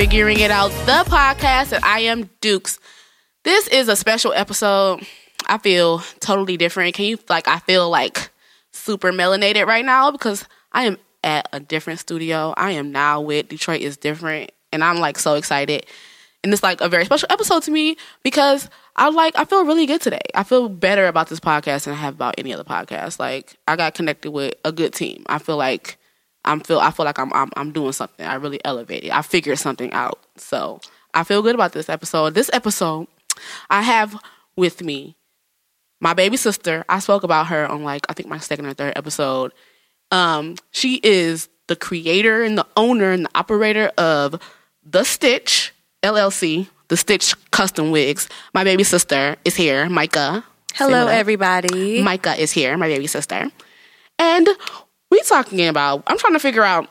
Figuring It Out, the podcast, and I am Dukes. This is a special episode. I feel totally different. Can you, like, I feel like super melanated right now because I am at a different studio. I am now with Detroit is Different, and I'm like so excited. And it's like a very special episode to me because I like I feel really good today. I feel better about this podcast than I have about any other podcast. Like I got connected with a good team. I feel like I'm feel I feel like I'm I'm I'm doing something. I really elevated. I figured something out. So I feel good about this episode. This episode, I have with me my baby sister. I spoke about her on like I think my second or third episode. Um, she is the creator and the owner and the operator of The Stitch LLC, The Stitch Custom Wigs. My baby sister is here, Micah. Hello, everybody. Micah is here, my baby sister. And we talking about I'm trying to figure out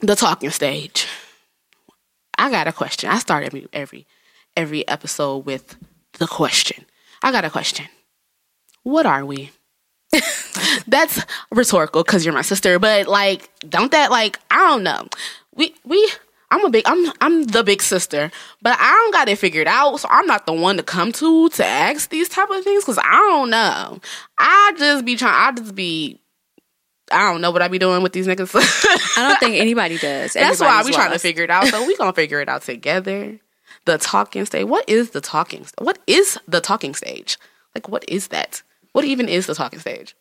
the talking stage. I got a question. I start every every every episode with the question. I got a question. What are we? That's rhetorical because you're my sister, but like, don't that like I don't know. We we I'm a big I'm I'm the big sister, but I don't got it figured out, so I'm not the one to come to to ask these type of things because I don't know. I just be trying. I just be. I don't know what I be doing with these niggas. I don't think anybody does. That's why Everybody's we trying to figure it out. So we gonna figure it out together. The talking stage. What is the talking? What is the talking stage? Like, what is that? What even is the talking stage?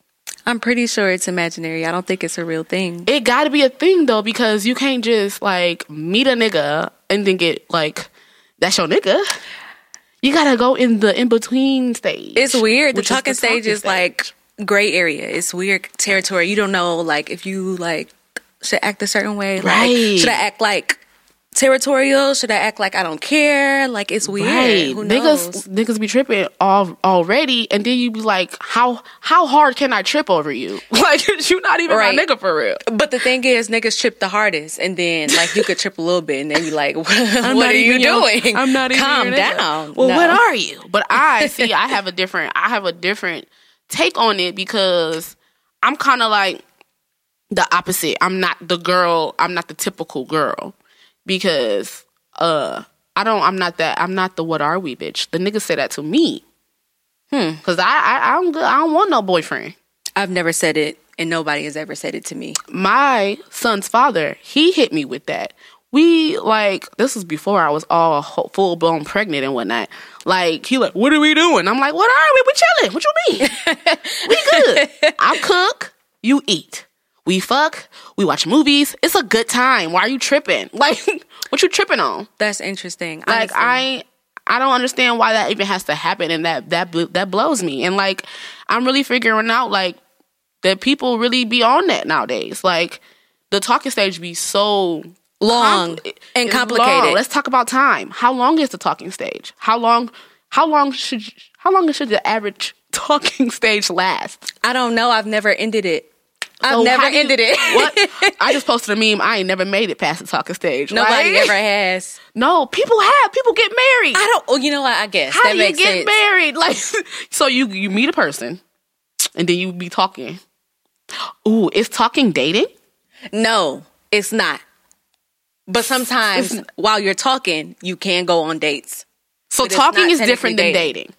I'm pretty sure it's imaginary. I don't think it's a real thing. It got to be a thing though, because you can't just like meet a nigga and then get like that's your nigga. You gotta go in the in between stage. It's weird. The which is talking stage talking is like gray area. It's weird territory. You don't know like if you like should act a certain way. Like Right. should I act like territorial? Should I act like I don't care? Like it's weird. Right, Who niggas, knows? niggas be tripping all already, and then you be like, how how hard can I trip over you? Like you not even Right. my nigga for real. But the thing is, niggas trip the hardest, and then like you could trip a little bit, and then be like, "What, what are you even your- doing? I'm not even Calm down." Well, No. what are you? But I see. I have a different. I have a different take on it because I'm kind of like the opposite. I'm not the girl. I'm not the typical girl because uh I don't. I'm not that. I'm not the what are we bitch. The niggas say that to me. Hmm. Because I, I I don't good. I don't want no boyfriend. I've never said it, and nobody has ever said it to me. my son's father, he hit me with that. We like this was before I was all full blown pregnant and whatnot. Like he like, what are we doing? I'm like, what are we? We chilling. What you mean? we good. I cook, you eat. We fuck, we watch movies. It's a good time. Why are you tripping? Like, what you tripping on? That's interesting. Like. I I don't understand why that even has to happen and that that that blows me. And like I'm really figuring out like that people really be on that nowadays. Like the talking stage be so long and complicated. long. Let's talk about time. How long is the talking stage? How long how long should how long should the average talking stage last? I don't know. I've never ended it. I've So never you- ended it. What? I just posted a meme. I ain't never made it past the talking stage. Nobody right? ever has. No, people have. People get married. I don't. Oh, you know what? I guess How that do you get sense. married? Like, so you you meet a person, and then you be talking. Ooh, is talking dating? No, it's not. But sometimes while you're talking, you can go on dates. So But talking is different than dating.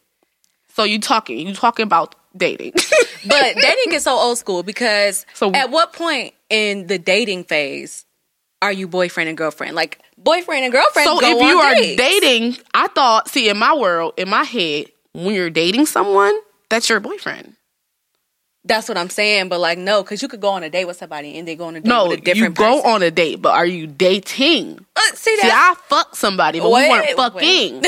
So you talking, you talking about dating. But dating is so old school because So- at what point in the dating phase are you boyfriend and girlfriend? Like boyfriend and girlfriend. so if you are dates. dating, I thought, see, in my world, in my head, when you're dating someone, that's your boyfriend. That's what I'm saying. But like, no, because you could go on a date with somebody and they go on a date No, with a different. No, you different go person. on a date, but are you dating? Uh, see See, that? I fucked somebody, but Wait, we weren't fucking.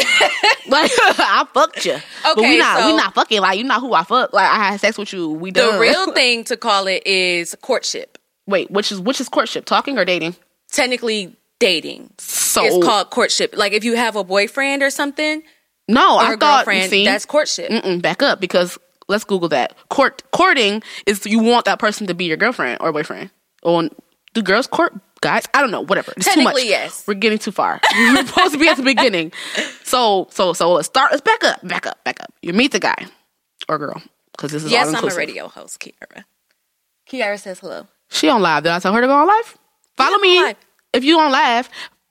like I fucked you, but we Okay, not so- we not fucking. Like you not who I fuck. Like I had sex with you. We done. the real thing to call it is courtship. Wait, which is which is courtship? Talking or dating? Technically, dating. So It's called courtship. Like if you have a boyfriend or something no. or I a thought girlfriend, see, that's courtship. Back up because let's Google that. Court courting is you want that person to be your girlfriend or boyfriend. Or do girls court guys? I don't know. Whatever. It's too much. Technically, yes. We're getting too far. We're supposed to be at the beginning. So so so let's start. Let's back up. Back up. Back up. You meet the guy or girl because this is Yes, I'm a radio host, Kiara. Kiara says hello. She on live. Did I tell her to go on live? Follow me. live. If you on live,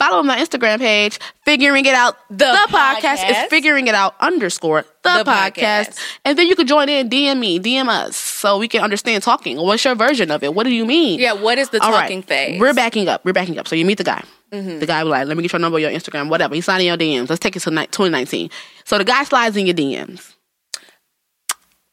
follow my Instagram page, figuring it out. The, podcast. podcast. is figuring it out underscore the, The podcast. podcast. And then you can join in, DM me, DM us, so we can understand talking. What's your version of it? What do you mean? Yeah, what is the All right. talking phase? We're backing up. We're backing up. So you meet the guy. Mm-hmm. The guy will like, let me get your number, your Instagram, whatever. He's signing your DMs. Let's take it to ni- 2019. So the guy slides in your DMs.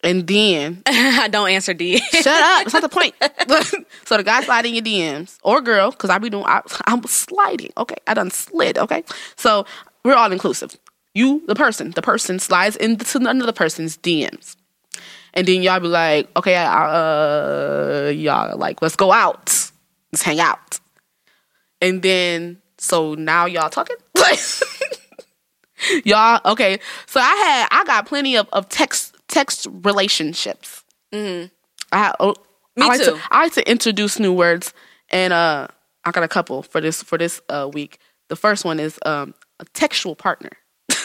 And then I don't answer D. Shut up. That's not the point. so the guy sliding your DMs or girl, because I be doing, I, I'm sliding. Okay. I done slid. Okay. So we're all inclusive. You, the person, the person slides into another person's DMs. And then y'all be like, okay, uh, y'all like, let's go out. Let's hang out. And then, so now y'all talking? y'all, okay. So I had, I got plenty of, of text, text relationships. I oh, Me I like too. To, I like to introduce new words, and uh, I got a couple for this for this uh, week. The first one is um, a textual partner.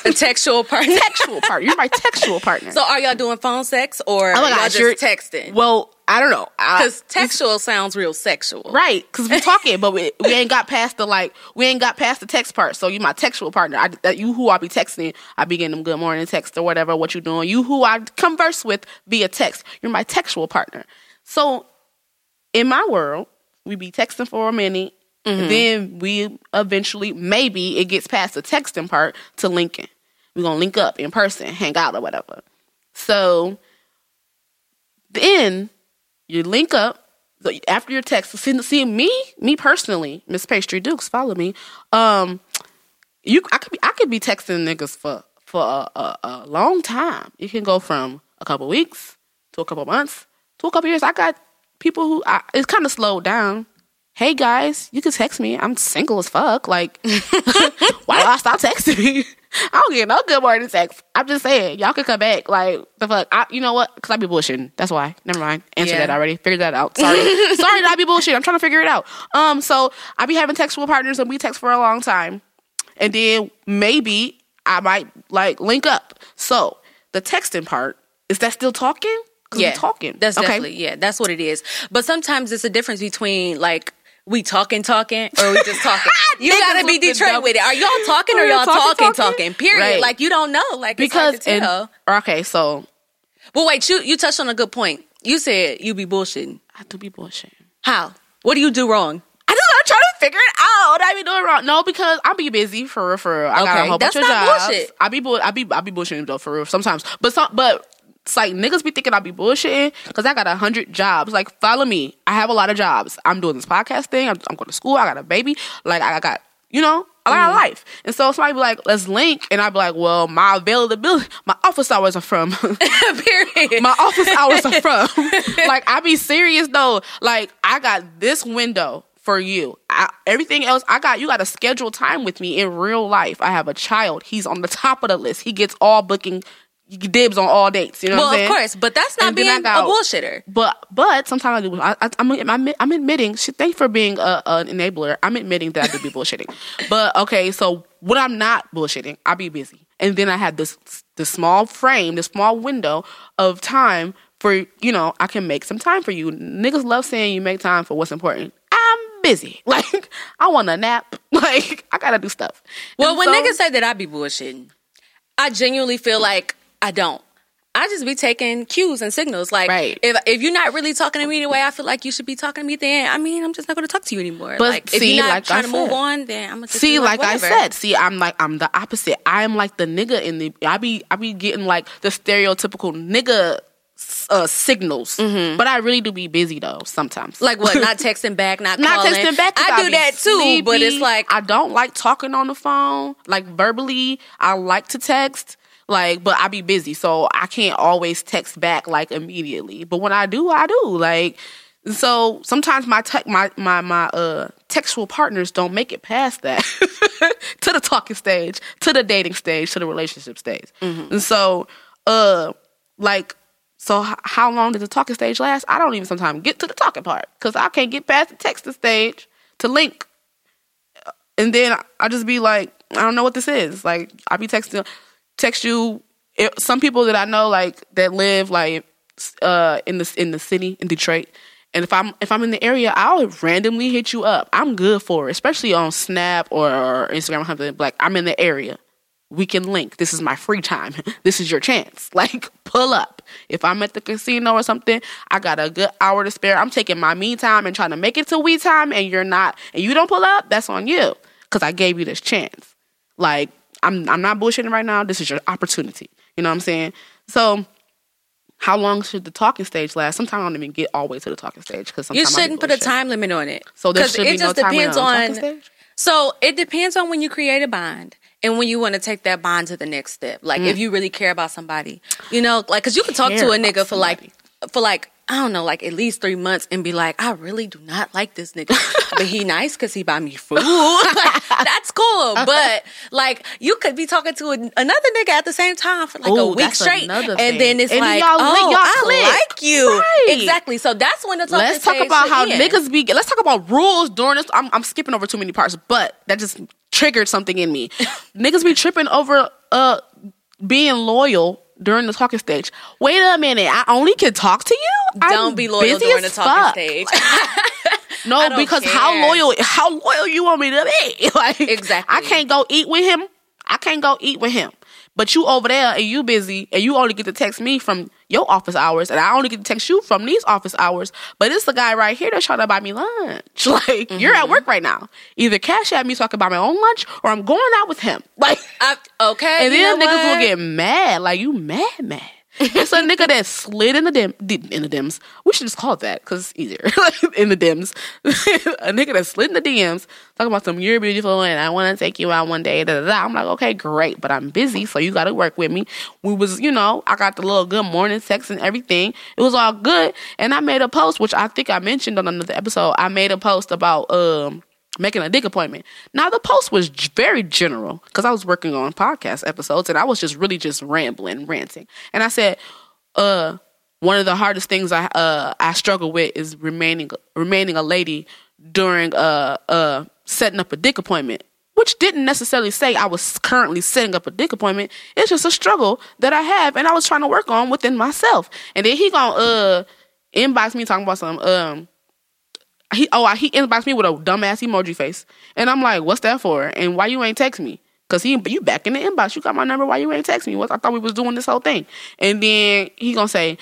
a textual partner. Textual partner. You're my textual partner. So are y'all doing phone sex or Oh y'all just you're- texting? well, I don't know. Because textual sounds real sexual. Right, because we're talking, but we, we ain't got past the like, we ain't got past the text part. So you my textual partner. I, that you who I be texting, I be getting them good morning text or whatever. What you doing? You who I converse with via text. You're my textual partner. So in my world, we be texting for a minute. Mm-hmm. Then we eventually, maybe it gets past the texting part to linking. We're gonna link up in person, hang out or whatever. So then you link up after your text. See, see me, me personally, Miss Pastry Dukes, follow me. Um, you, I could be, I could be texting niggas for for a, a, a long time. You can go from a couple weeks to a couple months to a couple years. I got people who I, it's kind of slowed down. Hey guys, you can text me. I'm single as fuck. Like, why do I stop texting me? I don't get no good morning text. I'm just saying, y'all can come back. Like, the fuck? I, you know what? Because I be bullshitting. That's why. Never mind. Answer Yeah. that already. Figured that out. Sorry. Sorry that I be bullshitting. I'm trying to figure it out. Um, so I be having textual partners and we text for a long time. And then maybe I might like link up. So the texting part, is that still talking? Yeah, talking. That's Okay. definitely yeah. That's what it is. But sometimes it's a difference between like we talking talking or we just talking. you gotta be Detroit with it. Are y'all talking oh, or Are y'all talking talking, talking? Period. Right. Like you don't know. Like Because it's hard to tell. and, okay, so Well, wait. You you touched on a good point. You said you be bullshitting. I do be bullshitting. How? What do you do wrong? I just I'm trying to figure it out. What I be doing wrong? No, because I be busy for real. For real. I got a Okay, whole bunch of jobs. bullshit. I be bull. I be I be bullshitting though for real sometimes. But some but it's like niggas be thinking I be bullshitting because I got a hundred jobs. Like follow me. I have a lot of jobs. I'm doing this podcast thing. I'm, I'm going to school. I got a baby. Like I got you know a lot Mm. of life. And so somebody be like, let's link, and I'd be like, well, my availability, my office hours are from. Period. my office hours are from. like I be serious though. Like I got this window for you. I, everything else I got, you got to schedule time with me in real life. I have a child. He's on the top of the list. He gets all booking dibs on all dates. You know well, of course, but that's not And being got- a bullshitter. But but sometimes I do. I, I, I'm, I'm I'm admitting. Shit, thank you for being a, an enabler. I'm admitting that I do be bullshitting. But okay, so when I'm not bullshitting, I be busy, and then I have this this small frame, this small window of time for you know I can make some time for you. Niggas love saying you make time for what's important. I'm busy. Like I want a nap. Like I gotta do stuff. Well, And when so- niggas say that I be bullshitting, I genuinely feel like I don't. I just be taking cues and signals. Like Right. if if you're not really talking to me the way I feel like you should be talking to me, then I mean I'm just not gonna talk to you anymore. But like if see, you're not like I trying to move said- on, then I'm gonna See, like, like, I said, see, I'm like I'm the opposite. I am like the nigga in the I be I be getting like the stereotypical nigga uh, signals. But I really do be busy though sometimes. Like what? Not texting back, not not calling. texting back. I do that too, but it's like I don't like talking on the phone, like verbally. I like to text, like, but I be busy, so I can't always text back like immediately. But when I do, I do. Like, so sometimes my te- my my my uh textual partners don't make it past that to the talking stage, to the dating stage, to the relationship stage, and so uh like. So h- how long does the talking stage last? I don't even sometimes get to the talking part because I can't get past the texting stage to link and then I just be like, I don't know what this is. Like I be texting, text you. It, some people that I know like that live like uh in the in the city in Detroit, and if I'm if I'm in the area, I'll randomly hit you up. I'm good for it, especially on Snap or, or Instagram or something. Like I'm in the area, we can link. This is my free time. This is your chance. Like pull up. If I'm at the casino or something, I got a good hour to spare. I'm taking my me time and trying to make it to we time, and you're not, and you don't pull up. That's on you because I gave you this chance. Like I'm I'm not bullshitting right now. This is your opportunity. You know what I'm saying? So. How long should the talking stage last? Sometimes I don't even get all the way to the talking stage because you shouldn't put a time limit on it. So there 'Cause should be it no just time limit depends on the on. talking stage? So it depends on when you create a bond and when you want to take that bond to the next step. Like if mm. you really care about somebody, you know, like because you can talk Care to a nigga for like for like I don't know, like at least three months and be like, I really do not like this nigga, but he nice because he buy me food. like, that's cool, but like you could be talking to an, another nigga at the same time for like a week that's straight, another and then it's And like, y'all oh, y'all I click. like you, Right. exactly. So that's when the talking Let's talk about how niggas be. Let's talk about rules during this. I'm, I'm skipping over too many parts, but that just triggered something in me. niggas be tripping over uh being loyal during the talking stage. Wait a minute, I only can talk to you. I'm Don't be loyal during the talking fuck. stage. No, because care. how loyal? How loyal you want me to be? like Exactly. I can't go eat with him. I can't go eat with him. But you over there and you busy and you only get to text me from your office hours and I only get to text you from these office hours. But it's the guy right here that's trying to buy me lunch. Like you're Mm-hmm. at work right now. Either cash at me so I can buy my own lunch or I'm going out with him. Like I, okay, and then niggas what? will get mad. Like you mad, mad. it's a nigga that slid in the dim in the dims. We should just call it that because it's easier. in the dims, a nigga that slid in the DMs talking about some you're beautiful and I want to take you out one day. Da, da, da. I'm like, okay, great, but I'm busy, so you got to work with me. We was, you know, I got the little good morning text and everything. It was all good, and I made a post, which I think I mentioned on another episode. I made a post about um making a dick appointment. Now the post was very general because I was working on podcast episodes and I was just really just rambling, ranting. And I said, uh, one of the hardest things I uh I struggle with is remaining remaining a lady during uh uh setting up a dick appointment. Which didn't necessarily say I was currently setting up a dick appointment. It's just a struggle that I have and I was trying to work on within myself. And then he gonna uh inbox me talking about some um he oh he inboxed me with a dumbass emoji face, and I'm like, what's that for? And why you ain't text me? Cause he you back in the inbox, you got my number. Why you ain't text me? What I thought we was doing this whole thing, and then he gonna say,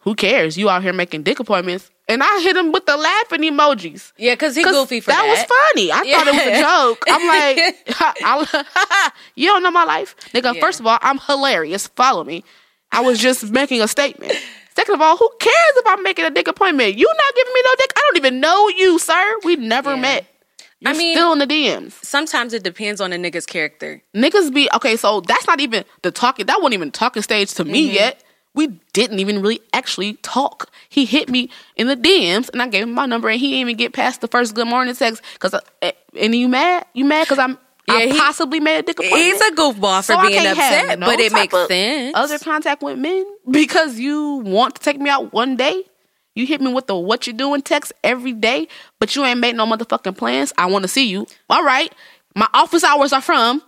who cares? You out here making dick appointments, and I hit him with the laughing emojis. Yeah, because he 'Cause goofy for that. That was funny. I thought it was a joke. I'm like, I, you don't know my life, nigga. Yeah. First of all, I'm hilarious. Follow me. I was just making a statement. Second of all, who cares if I'm making a dick appointment? You not giving me no dick. I don't even know you, sir. We never Yeah. met. You're I mean- still in the DMs. Sometimes it depends on the nigga's character. Niggas be okay. So that's not even the talking. That wasn't even talking stage to Mm-hmm. me yet. We didn't even really actually talk. He hit me in the DMs, and I gave him my number, and he didn't even get past the first good morning text. Cause I, and you mad? You mad? Cause I'm I he- possibly made a dick appointment. He's a goofball for So being upset, no but it makes sense. Other contact with men because you want to take me out one day. You hit me with the what you doing text every day, but you ain't made no motherfucking plans. I want to see you. All right, my office hours are from.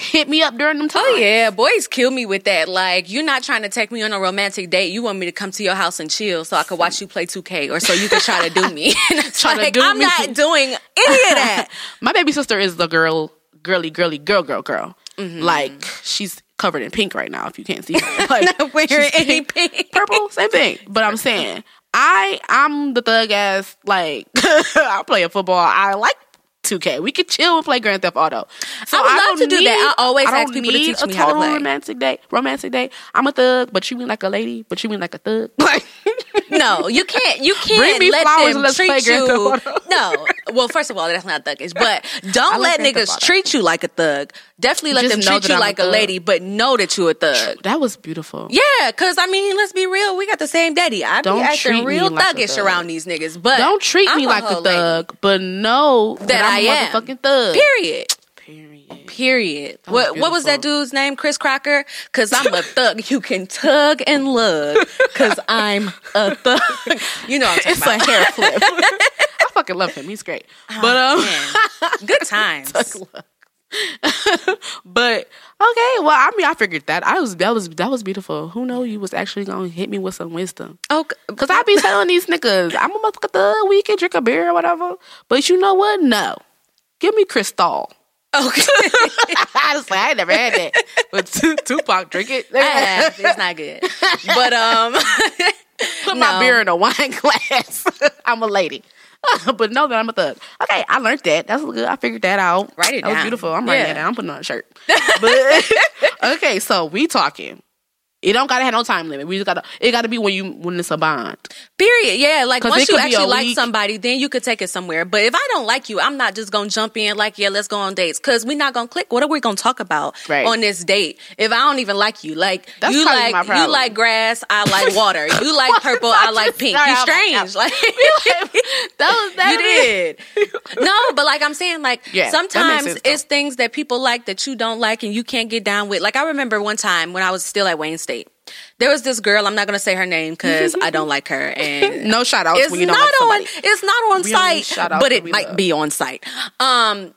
Hit me up during them times. Oh yeah, boys kill me with that. Like you're not trying to take me on a romantic date. You want me to come to your house and chill so I can watch you play 2K or so you can try to do me. And it's Try to like, do I'm me. not doing any of that. My baby sister is the girl, girly, girly, girl, girl, girl. Mm-hmm. Like she's covered in pink right now. If you can't see her, like Not wearing she's any pink. purple, same thing. But I'm saying I I'm the thug ass. Like I play a football. I like 2K. We could chill and play Grand Theft Auto. So I would love to do that. I always I ask people to need teach a me how to total play. romantic day. Romantic day. I'm a thug, but you mean like a lady, but you mean like a thug. Like No, you can't. You can't Bring me let flowers them treat you. No, well, first of all, that's not thuggish. But don't let niggas treat you like a thug. Definitely let Just them know treat that you I'm a like a thug. lady, but know that you a thug. that was beautiful. Yeah, cause I mean, let's be real. We got the same daddy. I Don't be acting real like thuggish thug. around these niggas, but Don't treat I'm me like a hoe lady. thug, but know that, That I'm I a am. motherfucking thug. Period. Period. Period. That What what was that dude's name? Chris Crocker? Cause I'm a thug. You can tug and lug. Cause I'm a thug. You know what I'm It's talking a hair flip. I fucking love him. He's great. But um good times. but okay, well I mean I figured that. I was that was that was beautiful. Who know you was actually gonna hit me with some wisdom. Oh, Cause I be telling these niggas, I'm a motherfucker thug, we can drink a beer or whatever. But you know what? No. Give me Cristal. Okay. I was like, I never had that. But Tu- Tupac drink it. I. It's not good. But um, Put my No. beer in a wine glass. I'm a lady. but know that I'm a thug. Okay, I learned that. That's good. I figured that out. Write it that was beautiful. I'm writing Yeah. it down. I'm putting on a shirt. But okay, so we talking. It don't gotta have no time limit. We just gotta. It gotta be when you when it's a bond. period. Yeah, Like once you actually like week. somebody, then you could take it somewhere. But if I don't like you, I'm not just gonna jump in like, yeah, let's go on dates because we're not gonna click. What are we gonna talk about Right. on this date if I don't even like you? Like That's you like you like grass, I like water. You like purple, I like pink. Sorry, You strange. Like That was that you did. no, but like I'm saying, like Yeah, sometimes sense, it's things that people like that you don't like and you can't get down with. Like I remember one time when I was still at Wayne State. There was this girl, I'm not gonna say her name because I don't like her and No shout outs it's when you don't not like on it's not on We site, but it might love. be on site. Um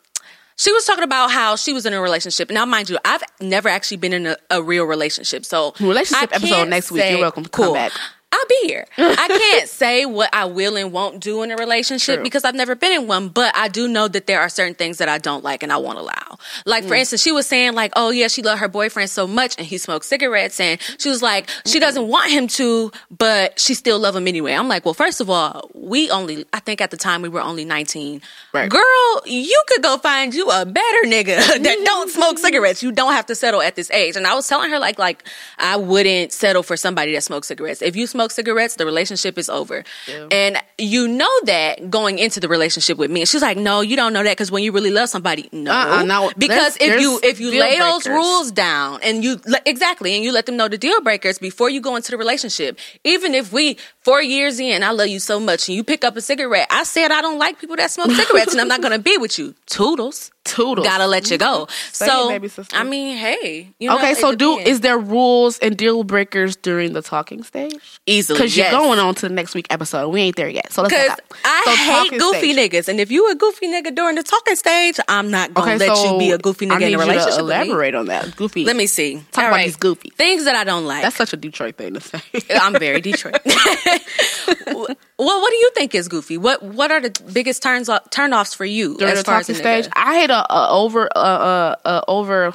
she was talking about how she was in a relationship. Now, mind you, I've never actually been in a, a real relationship. So, Relationship episode next week. You're welcome to come back. I'll be here. I can't say what I will and won't do in a relationship True. because I've never been in one, but I do know that there are certain things that I don't like and I won't allow. Like, Mm. for instance, she was saying, like, oh, yeah, she loved her boyfriend so much and he smoked cigarettes. And she was like, she doesn't want him to, but she still love him anyway. I'm like, well, first of all, we only, I think at the time we were only 19. Right. Girl, you could go find you a better nigga that don't smoke cigarettes. You don't have to settle at this age. And I was telling her, like, like, I wouldn't settle for somebody that smokes cigarettes. If you smoke cigarettes, the relationship is over. Yeah. And you know that going into the relationship with me. And she's like, no, you don't know that because when you really love somebody, no. Uh-uh, no, because if you if you lay those rules down and you exactly and you let them know the deal breakers before you go into the relationship, even if we four years in, I love you so much, and you pick up a cigarette, I said I don't like people that smoke cigarettes, and I'm not gonna be with you. Toodles. Toodles. Gotta let you go. Mm-hmm. Say so, it, baby sister. I mean, hey, you know, Okay, so do is there rules and deal breakers during the talking stage? easily Because yes. you're going on to the next week episode. We ain't there yet. So let's Because. I So hate goofy stage. niggas, and if you a goofy nigga during the talking stage, I'm not gonna Okay, let so you be a goofy nigga in a you to relationship. elaborate on that. Goofy. Let me see. Talk All about right. these goofy. things that I don't like. That's such a Detroit thing to say. I'm very Detroit. well, what do you think is goofy? What What are the biggest turns off, turn offs for you during as the far as talking stage. I hate a, a over uh, uh, uh over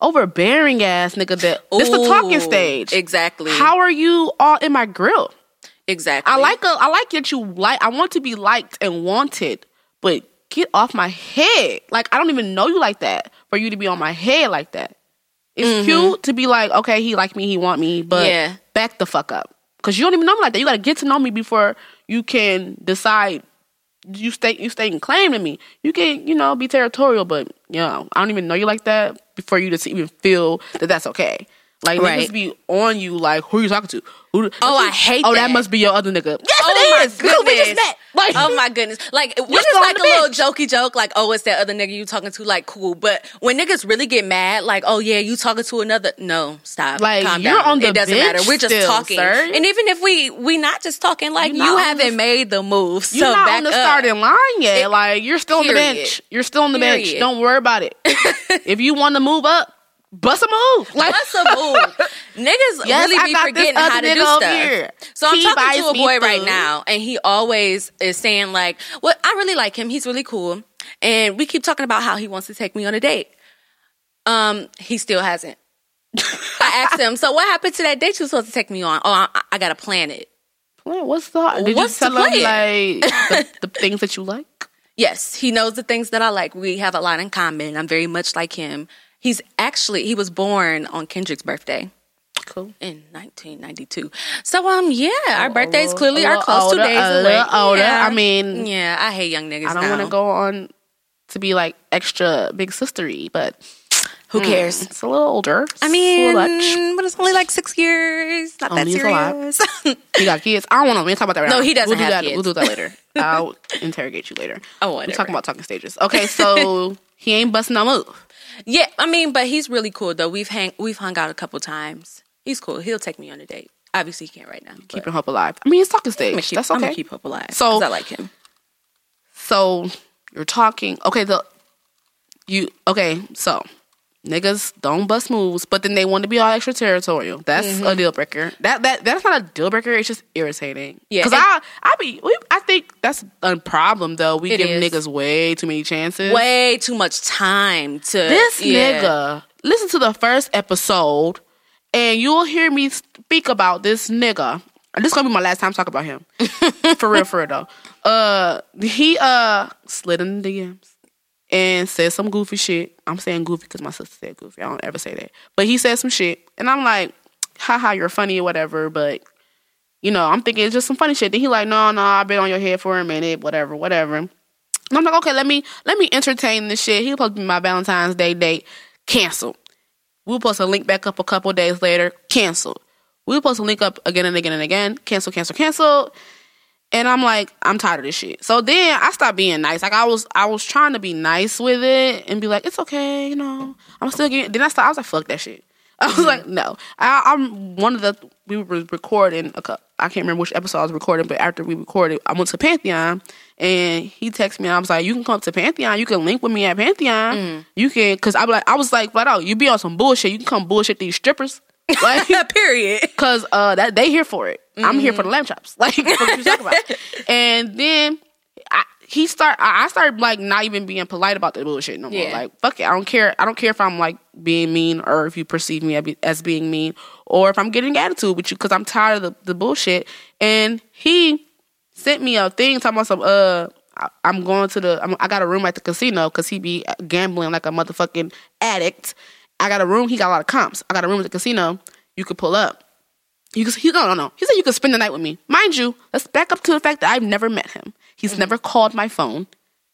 overbearing ass nigga that it's the talking stage. Exactly. How are you all in my grill? exactly? I like a I like that you like I want to be liked and wanted, but get off my head. Like I don't even know you like that for you to be on my head like that. It's cute to be like, okay, he like me, he want me, but Mm-hmm. Yeah. back the fuck up. Cause you don't even know me like that. You gotta get to know me before you can decide you stay you stay and claim to me. You can, you know, be territorial, but you know, I don't even know you like that before you to even feel that that's okay. Like Right. niggas be on you like who are you talking to? Who, Oh, I hate. Oh, that. that must be your other nigga. Yes, Oh it my is. Just goodness. Like, oh my goodness. Like You're it's like a little jokey joke, like, oh, it's that other nigga you talking to, like, cool. But when niggas really get mad, like, oh yeah, you talking to another no, stop. Like, Calm you're down. on the it doesn't matter. We're just still, talking. sir. And even if we we not just talking, like you haven't the- made the move. you're not on the up. starting line yet. It- like you're still on the bench. You're still on the bench. Don't worry about it. if you want to move up, bust a move. Like What's a move? Niggas Yes, really be forgetting how to do stuff. here. So I'm talking to a boy right now, and he always is saying like, "Well, I really like him. He's really cool." And we keep talking about how he wants to take me on a date. Um, he still hasn't. I asked him, "So what happened to that date you were supposed to take me on?" Oh, I, I gotta plan it. Plan, what's the? Did What's you tell him like the, the things that you like? Yes, he knows the things that I like. We have a lot in common. I'm very much like him. He's actually he was born on Kendrick's birthday Cool. in 1992. So um yeah, our birthdays little- clearly are close older, two days a away. little older. Yeah. I mean- yeah, I hate young niggas. I don't want to go on to be like extra big sistery, but Who cares? it's a little older. I mean, but it's only like six years. Not that Only lot. serious. You got kids. I don't want to. We ain't talk about that right No, now. he doesn't we'll do have that. kids. We'll do that later. I'll interrogate you later. Oh, whatever. We're talking about talking stages. Okay, so he ain't busting no move. Yeah, I mean, but he's really cool though. We've hang we've hung out a couple times. He's cool. He'll take me on a date. Obviously, he can't right now. but Keeping hope alive. I mean, it's talking I'm stage. keep, That's I'ma keep hope alive. So- So I like him. So you're talking. Okay, the you okay. So niggas don't bust moves, but then they want to be all extraterritorial. That's Mm-hmm. a deal breaker. That that that's not a deal breaker. It's just irritating. Yeah, because I I be we, I think that's a problem though. We give is. niggas way too many chances. Way too much time to This yeah. nigga, listen to the first episode, and you'll hear me speak about this nigga. This is gonna be my last time talking about him. for real, for real though. Uh, he uh slid in the DMs and said some goofy shit. I'm saying goofy because my sister said goofy. I don't ever say that, but he said some shit, and I'm like, haha, you're funny or whatever. But you know, I'm thinking it's just some funny shit. Then he like, no, no, I've been on your head for a minute, whatever, whatever. And I'm like, okay, let me let me entertain this shit. He supposed to be my Valentine's Day date. Canceled. We were supposed to link back up a couple days later. Canceled. We were supposed to link up again and again and again. Cancel, cancel, cancel. And I'm like, I'm tired of this shit. So then I stopped being nice. Like I was, I was trying to be nice with it and be like, it's okay, you know. I'm still getting. Then I started. I was like, fuck that shit. I was like, no. I, I'm one of the. We were recording. A, cou- I can't remember which episode I was recording, but after we recorded, I went to Pantheon and he texted me. and I was like, you can come to Pantheon. You can link with me at Pantheon. Mm. You can, cause I be like, I was like, flat out, you be on some bullshit. You can come bullshit these strippers. Like, Period. Cause uh that they here for it. I'm here for the lamb chops. Like what you talking about. And then I, he start I started like not even being polite about the bullshit no more. Yeah. Like fuck it. I don't care. I don't care if I'm like being mean or if you perceive me as as being mean or if I'm getting attitude with you because I'm tired of the, the bullshit. And he sent me a thing talking about some uh I- I'm going to the I'm, I got a room at the casino because he be gambling like a motherfucking addict. I got a room. He got a lot of comps. I got a room at the casino. You could pull up. You could, he, no, no, no. He said you could spend the night with me. Mind you, let's back up to the fact that I've never met him. He's mm-hmm. never called my phone.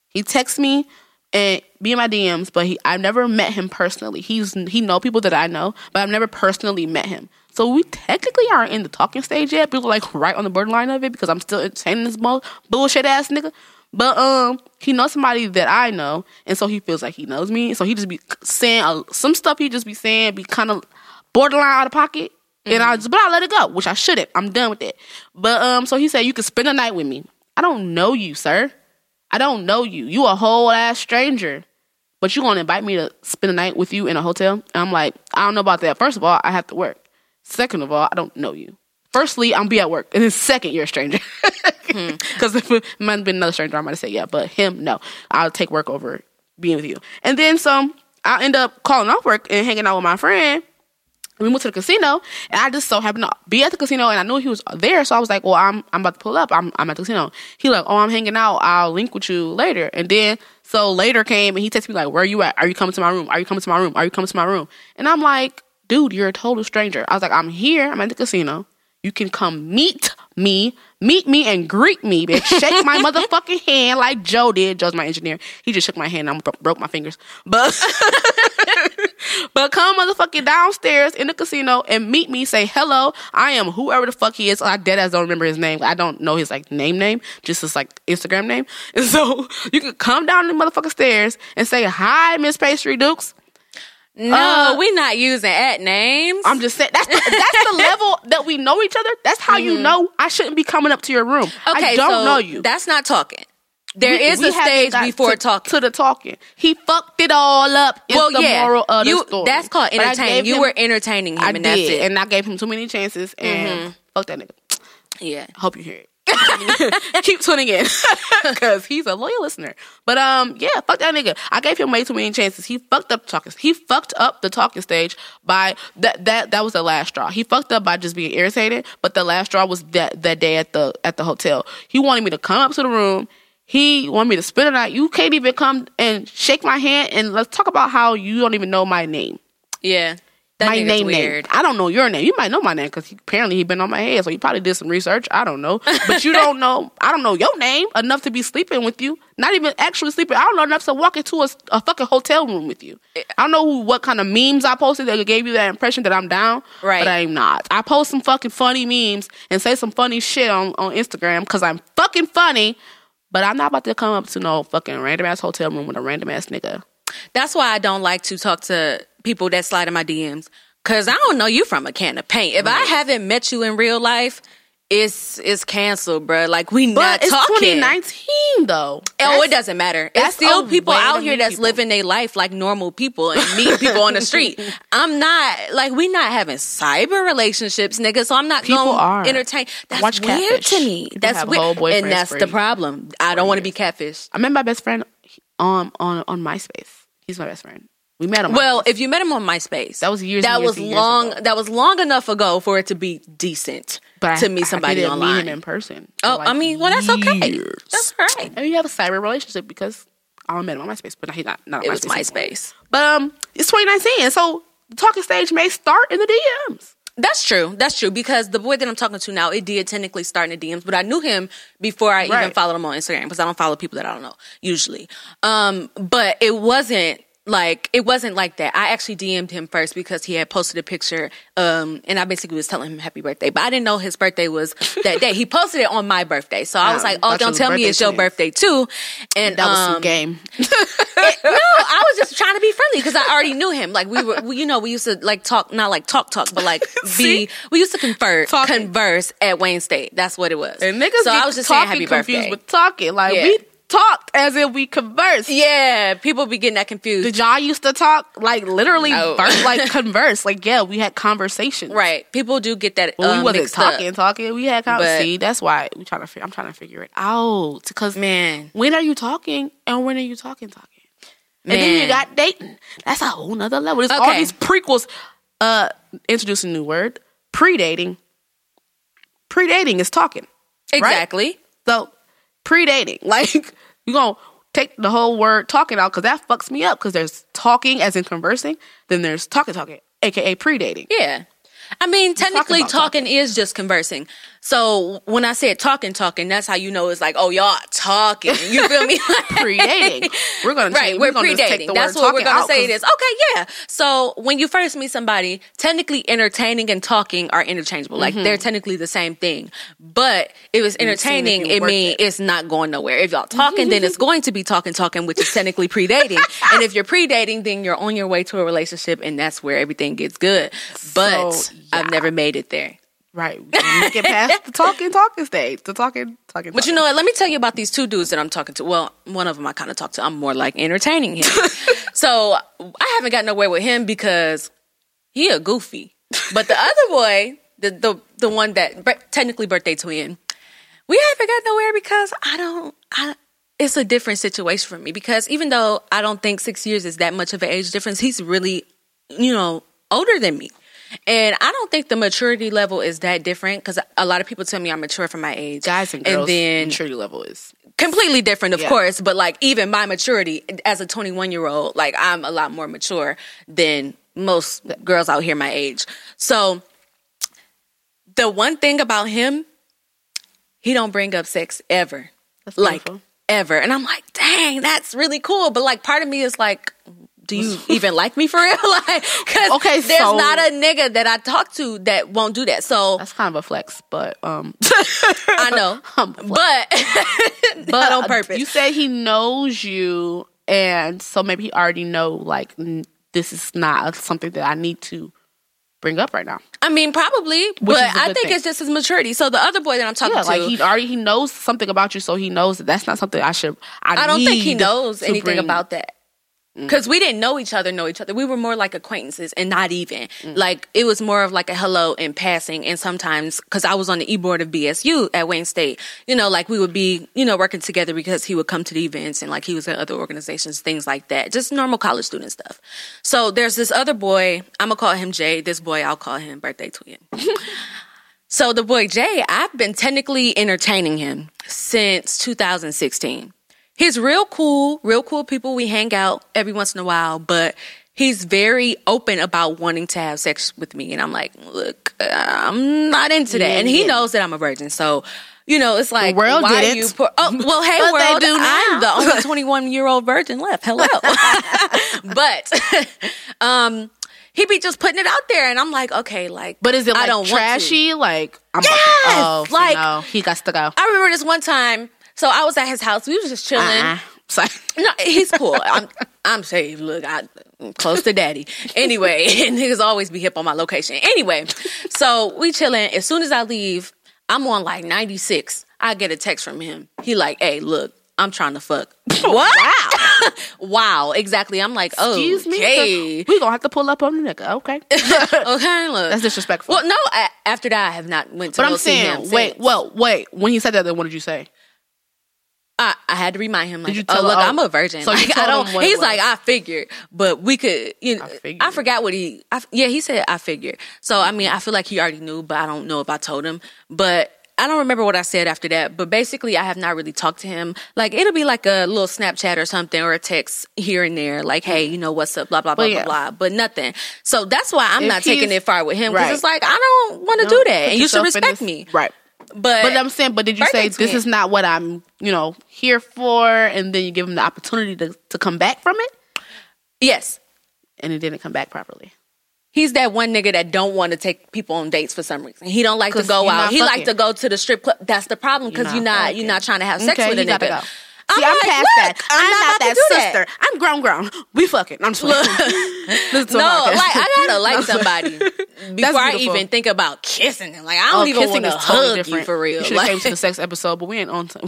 He texts me and be in my DMs, but he I've never met him personally. He's he know people that I know, but I've never personally met him. So we technically aren't in the talking stage yet. People are like right on the borderline of it because I'm still entertaining this bullshit ass nigga. But um, he knows somebody that I know, and so he feels like he knows me. So he just be saying uh, some stuff. He just be saying be kind of borderline out of pocket. And I just, but I let it go, which I shouldn't. I'm done with it. But um, so he said you could spend the night with me. I don't know you, sir. I don't know you. You a whole ass stranger. But you gonna invite me to spend the night with you in a hotel? And I'm like, I don't know about that. First of all, I have to work. Second of all, I don't know you. Firstly, I'm be at work. And then second, you're a stranger. Hmm. Because if it might have been another stranger, I might have said yeah. But him, no. I'll take work over being with you. And then so I end up calling off work and hanging out with my friend. We moved to the casino, and I just so happened to be at the casino, and I knew he was there, so I was like, "Well, I'm I'm about to pull up. I'm I'm at the casino." He like, "Oh, I'm hanging out. I'll link with you later." And then so later came, and he texted me like, "Where are you at? Are you coming to my room? Are you coming to my room? Are you coming to my room?" And I'm like, "Dude, you're a total stranger." I was like, "I'm here. I'm at the casino. You can come meet me, meet me, and greet me, bitch. Shake my motherfucking hand like Joe did. Joe's my engineer. He just shook my hand. and I bro- broke my fingers, but." But come motherfucking downstairs in the casino and meet me. Say hello. I am whoever the fuck he is. I dead ass don't remember his name. I don't know his like name name, just his like Instagram name. And so you can come down the motherfucking stairs and say hi, Miss Pastry Dukes. No, Uh, we're not using at names. I'm just saying that's the, that's the level that we know each other. That's how you know I shouldn't be coming up to your room. okay, I don't so know you. That's not talking. There We- is we a stage before to, talking. to the talking. He fucked it all up. Is well, the yeah, moral of you, story. that's called entertaining. You him- were entertaining him, I and did, that's it. Mm-hmm. and I gave him too many chances, and fuck that nigga. yeah, Hope you hear it. Keep tuning in because he's a loyal listener. But um, yeah, fuck that nigga. I gave him way too many chances. He fucked up talking. He fucked up the talking stage by that. That that was the last straw. He fucked up by just being irritated. But the last straw was that that day at the at the hotel. He wanted me to come up to the room He wanted me to spend the night. You can't even come and shake my hand and let's talk about how you don't even know my name. Yeah. That my name weird. name. I don't know your name. You might know my name because apparently he been on my head, so he probably did some research. I don't know, but you don't know. I don't know your name enough to be sleeping with you. Not even actually sleeping. I don't know enough to walk into a, a fucking hotel room with you. I don't know who, what kind of memes I posted that gave you that impression that I'm down. Right. but I'm not. I post some fucking funny memes and say some funny shit on on Instagram because I'm fucking funny. But I'm not about to come up to no fucking random ass hotel room with a random ass nigga. That's why I don't like to talk to people that slide in my DMs. Cause I don't know you from a can of paint. If I haven't met you in real life, it's it's canceled, bruh. Like we But not it's talking. 2019 though. Oh, it doesn't matter. It's that's still people out here that's people. living their life like normal people and meeting people on the street. I'm not like we not having cyber relationships, nigga. So I'm not People going are. entertain. That's Watch weird Catfish. to me. People That's weird, and that's the problem. I don't want to be catfish. I met my best friend on on on MySpace. He's my best friend. We met him. Well, if you met him on MySpace, That was years That and years was years long. ago. That was long enough ago for it to be decent but to I- meet somebody I didn't online. Meet him in person. oh, like, I mean, well, that's okay. years. That's all right. And you have a cyber relationship because I met him on MySpace, but he's not not on It was MySpace. anymore. MySpace. But um, it's 2019, so the talking stage may start in the DMs. That's true. That's true because the boy that I'm talking to now, it did technically start in the DMs, but I knew him before I even followed him on Instagram because I don't follow people that I don't know usually. Um, but it wasn't like it wasn't like that. I actually DM'd him first because he had posted a picture, um, and I basically was telling him happy birthday, but I didn't know his birthday was that day. He posted it on my birthday, so I was Yeah, like, "Oh, don't tell me it's your birthday too." And That was um, some game. no, I was just trying to be friendly because I already knew him. Like we were, we, you know, we used to like talk, not like talk talk, but like be. We used to confer, Talking. converse at Wayne State. That's what it was. And niggas so I was just saying talking happy confused birthday. with talking. Like Yeah. we talked as if we conversed. yeah, people be getting that confused. Did y'all used to talk like literally No. like converse? Like yeah, we had conversations. right, people do get that. Well, uh, we wasn't mixed up. talking, talking. We had conversations. See, that's why we trying to. I'm trying to figure it out because Man, when are you talking and when are you talking talking? And then you got dating. That's a whole nother level. There's all Okay. these prequels. Uh, introducing a new word: predating. Predating is talking. exactly. So predating, like you gonna take the whole word talking out because that fucks me up. Because there's talking as in conversing, then there's talking talking, aka predating. Yeah. I mean, technically, about talking, is just conversing. So when I said talking, talking, that's how you know it's like, oh, y'all talking. You feel me? Predating. We're gonna right. change, We're take predating. That's what we're gonna say. It is okay. Yeah. So when you first meet somebody, technically entertaining and talking are interchangeable. Like they're technically the same thing. But if it's Mm-hmm. entertaining, it means it. it's not going nowhere. If y'all talking, then it's going to be talking, talking, which is technically predating. and if you're predating, then you're on your way to a relationship, and that's where everything gets good. But So, I've never made it there. Right. Get past the talking, talking stage. The talking, talking. But you know what? Let me tell you about these two dudes that I'm talking to. Well, one of them I kind of talk to. I'm more like entertaining him. so I haven't gotten nowhere with him because he a goofy. But the other boy, the the the one that technically birthday twin, we haven't got nowhere because I don't. I it's a different situation for me because even though I don't think six years is that much of an age difference, he's really, you know, older than me. And I don't think the maturity level is that different because a lot of people tell me I'm mature for my age. guys and girls, and then maturity level is completely different, of Yeah. course. But like even my maturity as a 21 year old, like I'm a lot more mature than most girls out here my age. So the one thing about him, he don't bring up sex ever, like ever. And I'm like, dang, that's really cool. But like part of me is like. Do you even like me for real? like, cause Okay, there's so- not a nigga that I talk to that won't do that. So that's kind of a flex, but um, I know, but but on purpose. You said he knows you, and so maybe he already know like n- this is not something that I need to bring up right now. I mean, probably, but is a I think thing. it's just his maturity. So the other boy that I'm talking Yeah, to, like he already he knows something about you, so he knows that that's not something I should. I, I don't think he knows anything bring- about that. Because we didn't know each other, know each other. We were more like acquaintances and not even. Mm. Like, it was more of like a hello in passing. And sometimes, because I was on the e board of BSU at Wayne State, you know, like we would be, you know, working together because he would come to the events and like he was at other organizations, things like that. Just normal college student stuff. So there's this other boy, I'm to call him Jay. This boy, I'll call him birthday twin. So the boy Jay, I've been technically entertaining him since 2016. He's real cool, real cool people. We hang out every once in a while, but he's very open about wanting to have sex with me. And I'm like, look, I'm not into that. And he knows that I'm a virgin. So, you know, it's like, world why didn't. you pour- oh, well, hey, But world, do I'm the only 21 year old virgin left. Hello. but, um, he be just putting it out there. And I'm like, okay, like, But is it like I like don't trashy? Like I'm Yes! oh, Like- no, he got to go. I remember this one time. So I was at his house. We was just chilling. Uh-uh. Sorry. No, he's cool. I'm I'm safe. Look, I, I'm close to daddy. Anyway, and niggas always be hip on my location. Anyway, so we chilling. As soon as I leave, I'm on like 96. I get a text from him. He like, hey, look, I'm trying to fuck. what? Wow. wow. Exactly. I'm like, oh, Excuse me. okay. We gonna have to pull up on the nigga. Okay. okay, look. That's disrespectful. well, no. I, after that, I have not went to. but I'm see him saying, wait, since. well, wait. When he said that, then what did you say? I, I had to remind him, like, oh look, I'm a virgin. so like, I don't. him what it He's like, I figured, but we could, you know, I I, forgot what he. I, yeah, he said I figured. So I mean, I feel like he already knew, but I don't know if I told him. But I don't remember what I said after that. But basically, I have not really talked to him. Like it'll be like a little Snapchat or something, or a text here and there, like, hey, you know what's up, blah blah blah But blah yeah. blah. But nothing. So that's why I'm If not taking it far with him because right. it's like I don't want to do that, and you should respect this- me. Right. But But I'm saying, but did you say this is not what I'm, you know, here for? And then you give him the opportunity to, to come back from it, yes, and it didn't come back properly. He's that one nigga that don't want to take people on dates for some reason. He don't like to go out. He like to go to the strip club. That's the problem because You're you're not not you're not trying to have sex okay, with a nigga. I'm See, I'm like, past look, that. I'm, I'm not, not that do that. sister. I'm grown, grown. We fucking. I'm just. Listen No, like I gotta like somebody before I even think about kissing them. Like I Oh, don't even kissing want to totally hug different you for real. You should have Like- came to the sex episode, but we ain't on. Time.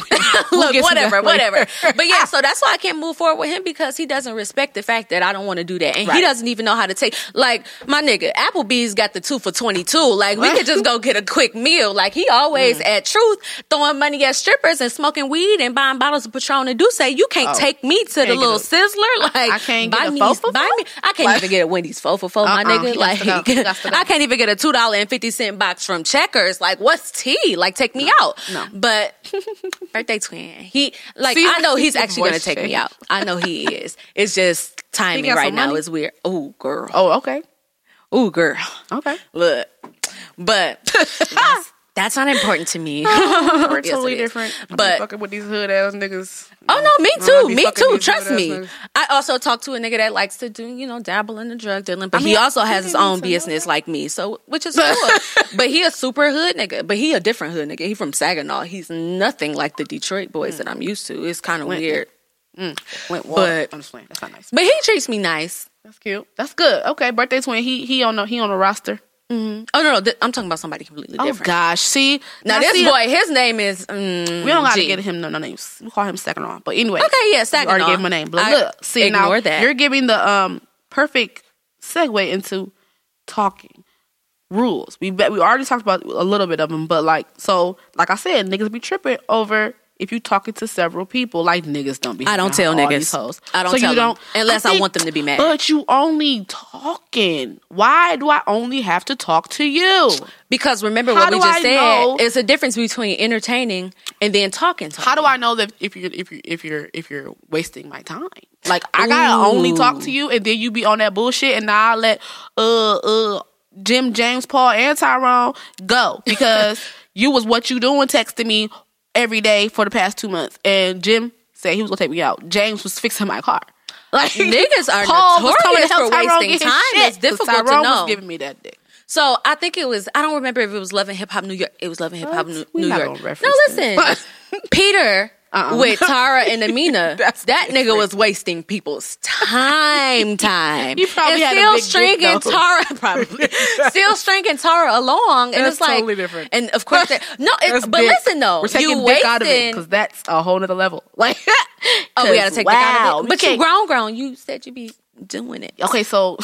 Look, whatever, whatever. But yeah, so that's why I can't move forward with him because he doesn't respect the fact that I don't want to do that, and he doesn't even know how to take. Like my nigga, Applebee's got the two for twenty two. Like we could just go get a quick meal. Like he always Mm. at Truth throwing money at strippers and smoking weed and buying bottles of Patron and say, You can't Oh. take me to the little a- Sizzler. Like I can't buy get a me, buy me. I can't Like- even get a Wendy's four for my Uh-uh, nigga. Like got to go. He got to go. I can't even get a two dollar and fifty cent box from Checkers. Like what's tea? Like take me out. no. But birthday twin. He like See, I know he's actually gonna take me out. I know he is. It's just timing right now money? is weird. Oh girl. Oh, okay, Oh girl. okay. Look. But that's, not important to me. We're totally is. different. But- fucking with these hood ass niggas. Oh no, me too. Me too. Trust me. niggas. I also talk to a nigga that likes to do, you know, dabble in the drug dealing, but I he also has his own business like me. So, which is cool. but he a super hood nigga. But he a different hood nigga. He from Saginaw. He's nothing like the Detroit boys mm. that I'm used to. It's kind of weird. Went mm. But- but I'm just playing. That's not nice. But he treats me nice. That's cute. That's good. Okay, birthday twin. He he on the he on the roster. Oh no, no, th- I'm talking about somebody completely Oh different. gosh, see Now this see, boy, his name is. Mm, We don't gotta G. get him no no names. We call him second on. But anyway, Okay, yeah, Saginaw. already gave him a name. But I look, see now that. you're giving the um perfect segue into talking rules. We we already talked about a little bit of them, but like so, like I said, niggas be tripping over. If you talking to several people, like niggas don't be. I don't tell out with all niggas. I don't So tell you them, don't unless I want them to be mad. But you only talking. Why do I only have to talk to you? Because remember How what we just I said. know? It's a difference between entertaining and then talking. talking. How do I know that if you're if you if you're if you're wasting my time? Like I gotta only talk to you, and then you be on that bullshit, and now I let uh uh Jim, James, Paul, and Tyrone go because you was what you doing texting me every day for the past two months, and Jim said he was gonna take me out. James was fixing my car. Like Niggas are Paul notorious for Tyrone wasting time. shit, It's difficult to know. Was giving me that dick. So I think it was. I don't remember if it was Love and Hip Hop New York. It was Love and Hip Hop? New, New York. No, listen. Peter Uh-uh. with Tara and Amina. That nigga was wasting people's time. Time. He probably and had a still big dick, stringing though. Tara. Probably still stringing Tara along, and That's it's like totally different. And of course, that, no. It, but dick. listen though, we're taking you dick wasting. out of it because that's a whole nother level. Like, oh, we gotta take dick out of it. But you grown, grown. You said you be doing it. Okay, so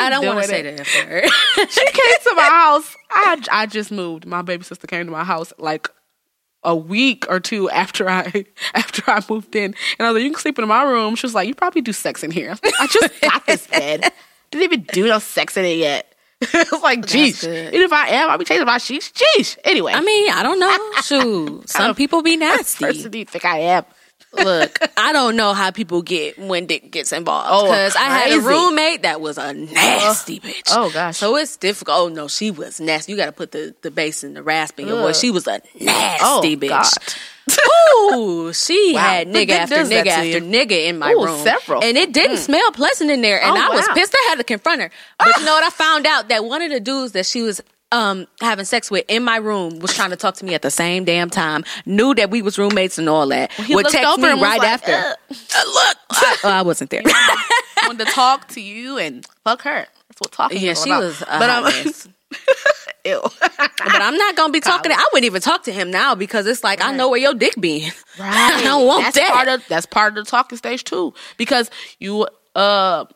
I don't want to say that. She came to my house. I I just moved. My baby sister came to my house like a week or two after I after I moved in, and I was like, "You can sleep in my room." She was like, "You probably do sex in here." I just got this bed. Didn't even do no sex in it yet. it's like, jeez. Even if I am, I'll be changing my sheets. Jeez. Anyway, I mean, I don't know. Shoot, some people be nasty. person do you think I am? Look, I don't know how people get when dick gets involved. Oh, because I had a roommate that was a nasty bitch. oh, gosh. So it's difficult. Oh no, she was nasty. You got to put the the bass and the rasp in your voice. She was a oh, nasty Oh, bitch. God. Ooh, she Wow. had nigga after nigga after nigga in my Ooh, room. several. And it didn't hmm. smell pleasant in there. And Oh, I was wow. pissed. I had to confront her. But you know what? I found out that one of the dudes that she was um having sex with in my room was trying to talk to me at the same damn time. Knew that we was roommates and all that. he Would text me right like, after. Uh, look, I, oh, I wasn't there. wanted to talk to you and fuck her. That's what talking Yeah, she about. was But um, mess. ew. but I'm not gonna be talking. To, I wouldn't even talk to him now because it's like I know where your dick be. I don't want that's that. Part of, that's part of the talking stage too, because you, uh,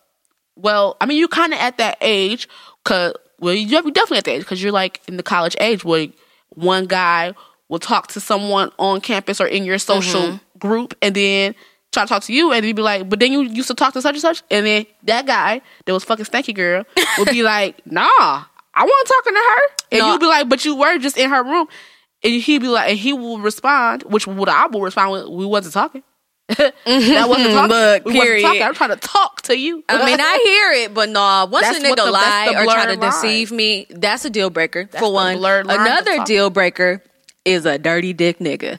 well, I mean, you kind of at that age, cause well, you're definitely at that age because you're like in the college age where one guy will talk to someone on campus or in your social Mm-hmm. group, and then try to talk to you, and he'd be like, but then you used to talk to such and such, and then that guy that was fucking stanky girl would be like, nah, I wasn't talking to her, and No. you'd be like, but you were just in her room. And he'd be like, and he will respond, which what I will respond with, we wasn't talking. Mm-hmm. that wasn't mm-hmm. talking. Look, we wasn't period. talking. I'm trying to talk to you. I mean, I hear it, but no. Once That's a nigga the- lie or try to line. deceive me, that's a deal breaker That's for one. blurred line to Another deal breaker is a dirty dick nigga.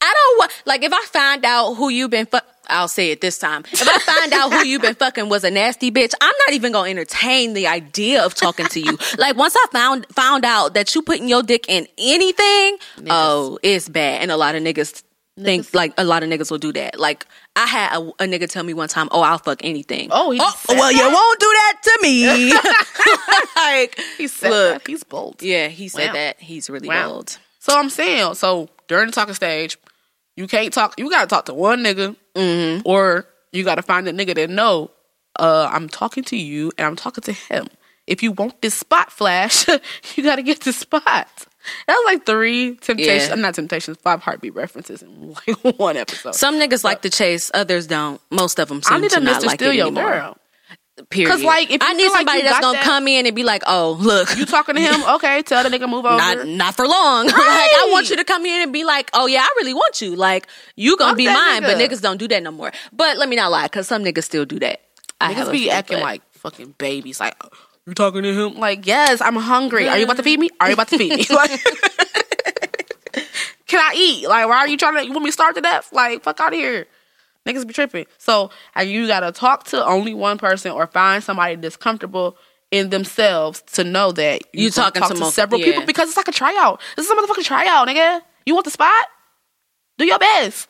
I don't want like if I find out who you been fuck. I'll say it this time. If I find out who you been fucking was a nasty bitch, I'm not even gonna entertain the idea of talking to you. Like once I found found out that you putting your dick in anything, oh, it's bad. And a lot of niggas think like a lot of niggas will do that. Like I had a, a nigga tell me one time, "Oh, I'll fuck anything." Oh, said well, you won't do that to me. like, he said look, that. He's bold. yeah, he said Wow. that. He's really Wow. bold. So I'm saying, so during the talking stage, you can't talk. You gotta talk to one nigga, Mm-hmm. or you gotta find a nigga that know. Uh, I'm talking to you, and I'm talking to him. If you want this spot flash, you gotta get the spot. That was like three temptations. Yeah. I'm not temptations. Five heartbeat references in like one episode. Some niggas like to chase, others don't. Most of them seem I need to a not Mr. like Steal it Your anymore. Girl. Period. 'Cause, like, if you I need like somebody you that's gonna that- come in and be like, "Oh, look, You talking to him? Okay, tell the nigga move over. not not for long. like I want you to come in and be like, "Oh yeah, I really want you. Like you gonna Fuck be mine." But niggas don't do that no more. But let me not lie, because some niggas still do that. I Niggas be acting but- like fucking babies. Like, you talking to him? Like, yes, I'm hungry. Are you about to feed me? Are you about to feed me? Like, can I eat? Like, why are you trying to? You want me to starve to death? Like, fuck out of here. Niggas be tripping. So, you gotta talk to only one person or find somebody that's comfortable in themselves to know that You gonna talking talk to to several yeah. people because it's like a tryout. This is a motherfucking tryout, nigga. You want the spot? Do your best.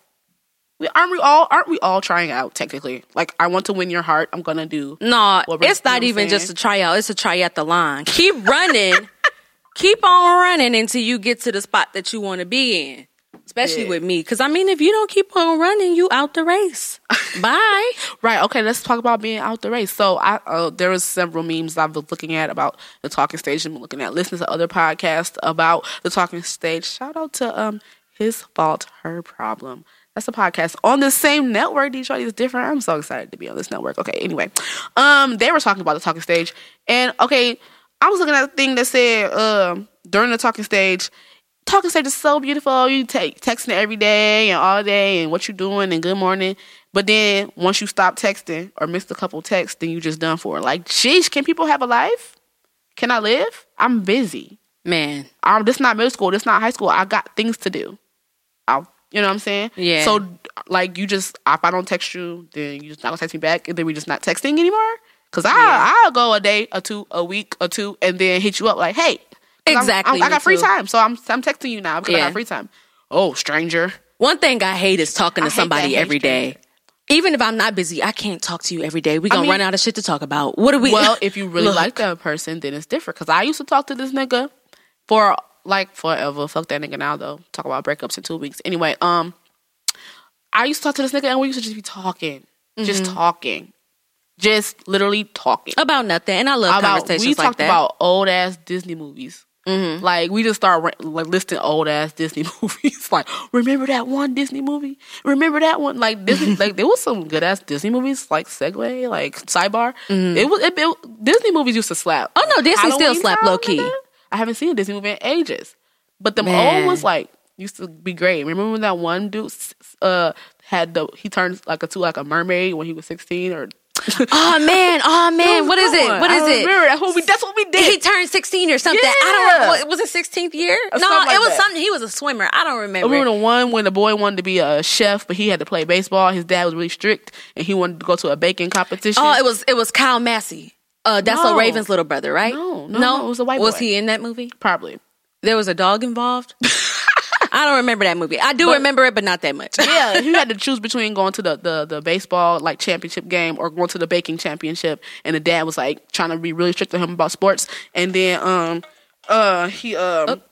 We, aren't we all? Aren't we all trying out technically? Like, I want to win your heart. I'm gonna do. No, it's not even just a tryout. It's a try at the line. Keep running. Keep on running until you get to the spot that you want to be in. Especially Yeah. with me. Because, I mean, if you don't keep on running, you out the race. Bye. Right. Okay. Let's talk about being out the race. So I uh, there was several memes I've been looking at about the talking stage and been looking at listening to other podcasts about the talking stage. Shout out to um his fault, her problem. That's a podcast on the same network. Detroit is different. I'm so excited to be on this network. Okay. Anyway, um, they were talking about the talking stage, and okay, I was looking at a thing that said um during the talking stage. Talking stage is so beautiful. You take texting every day and all day and what you doing and good morning. But then once you stop texting or missed a couple texts, then you just done for. Like, sheesh, can people have a life? Can I live? I'm busy. Man. Um, this not middle school. This not high school. I got things to do. You know what I'm saying? Yeah. So like, you just if I don't text you, then you just not gonna text me back, and then we just not texting anymore. Cause I I'll go a day or two, a week or two, and then hit you up like, hey, 'cause I'm- Exactly, I'm- I got free too. time, so I'm I'm texting you now because I got free time. Oh, stranger. One thing I hate is talking to hate somebody every day. Even if I'm not busy, I can't talk to you every day. We gonna mean- run out of shit to talk about. What are we? Well, if you really like that person, then it's different. Because I used to talk to this nigga for like forever. Fuck that nigga now though. Talk about breakups in two weeks. Anyway, um, I used to talk to this nigga and we used to just be talking, just Mm-hmm. talking, just literally talking about nothing, and I love about. conversations We like talked that. about old ass Disney movies. Like we just start like listing old ass Disney movies. like remember that one Disney movie? Remember that one? Like Disney, like there was some good ass Disney movies like segue, like Sidebar. It was it, it- Disney movies used to slap. Oh, no, Disney still slap low-key. nigga? I haven't seen a Disney movie in ages, but the old ones like used to be great. Remember when that one dude uh had the he turned like a to like a mermaid when he was sixteen or Oh man, oh man, what is it? What is I it? Remember that's what we that's what we did. He turned 16 or something. I don't remember. It was it 16th year? Or no, like it was that. something. He was a swimmer. I don't I remember. remember the one when the boy wanted to be a chef, but he had to play baseball. His dad was really strict, and he wanted to go to a baking competition. Oh, it was it was Kyle Massey. Uh, that's No. a Raven's little brother, right? No, no, no, it was a white Was boy. he in that movie? probably. There was a dog involved. I don't remember that movie. I do But- remember it, but not that much. Yeah, he had to choose between going to the, the, the baseball like championship game or going to the baking championship, and the dad was like trying to be really strict to him about sports, and then um uh he um.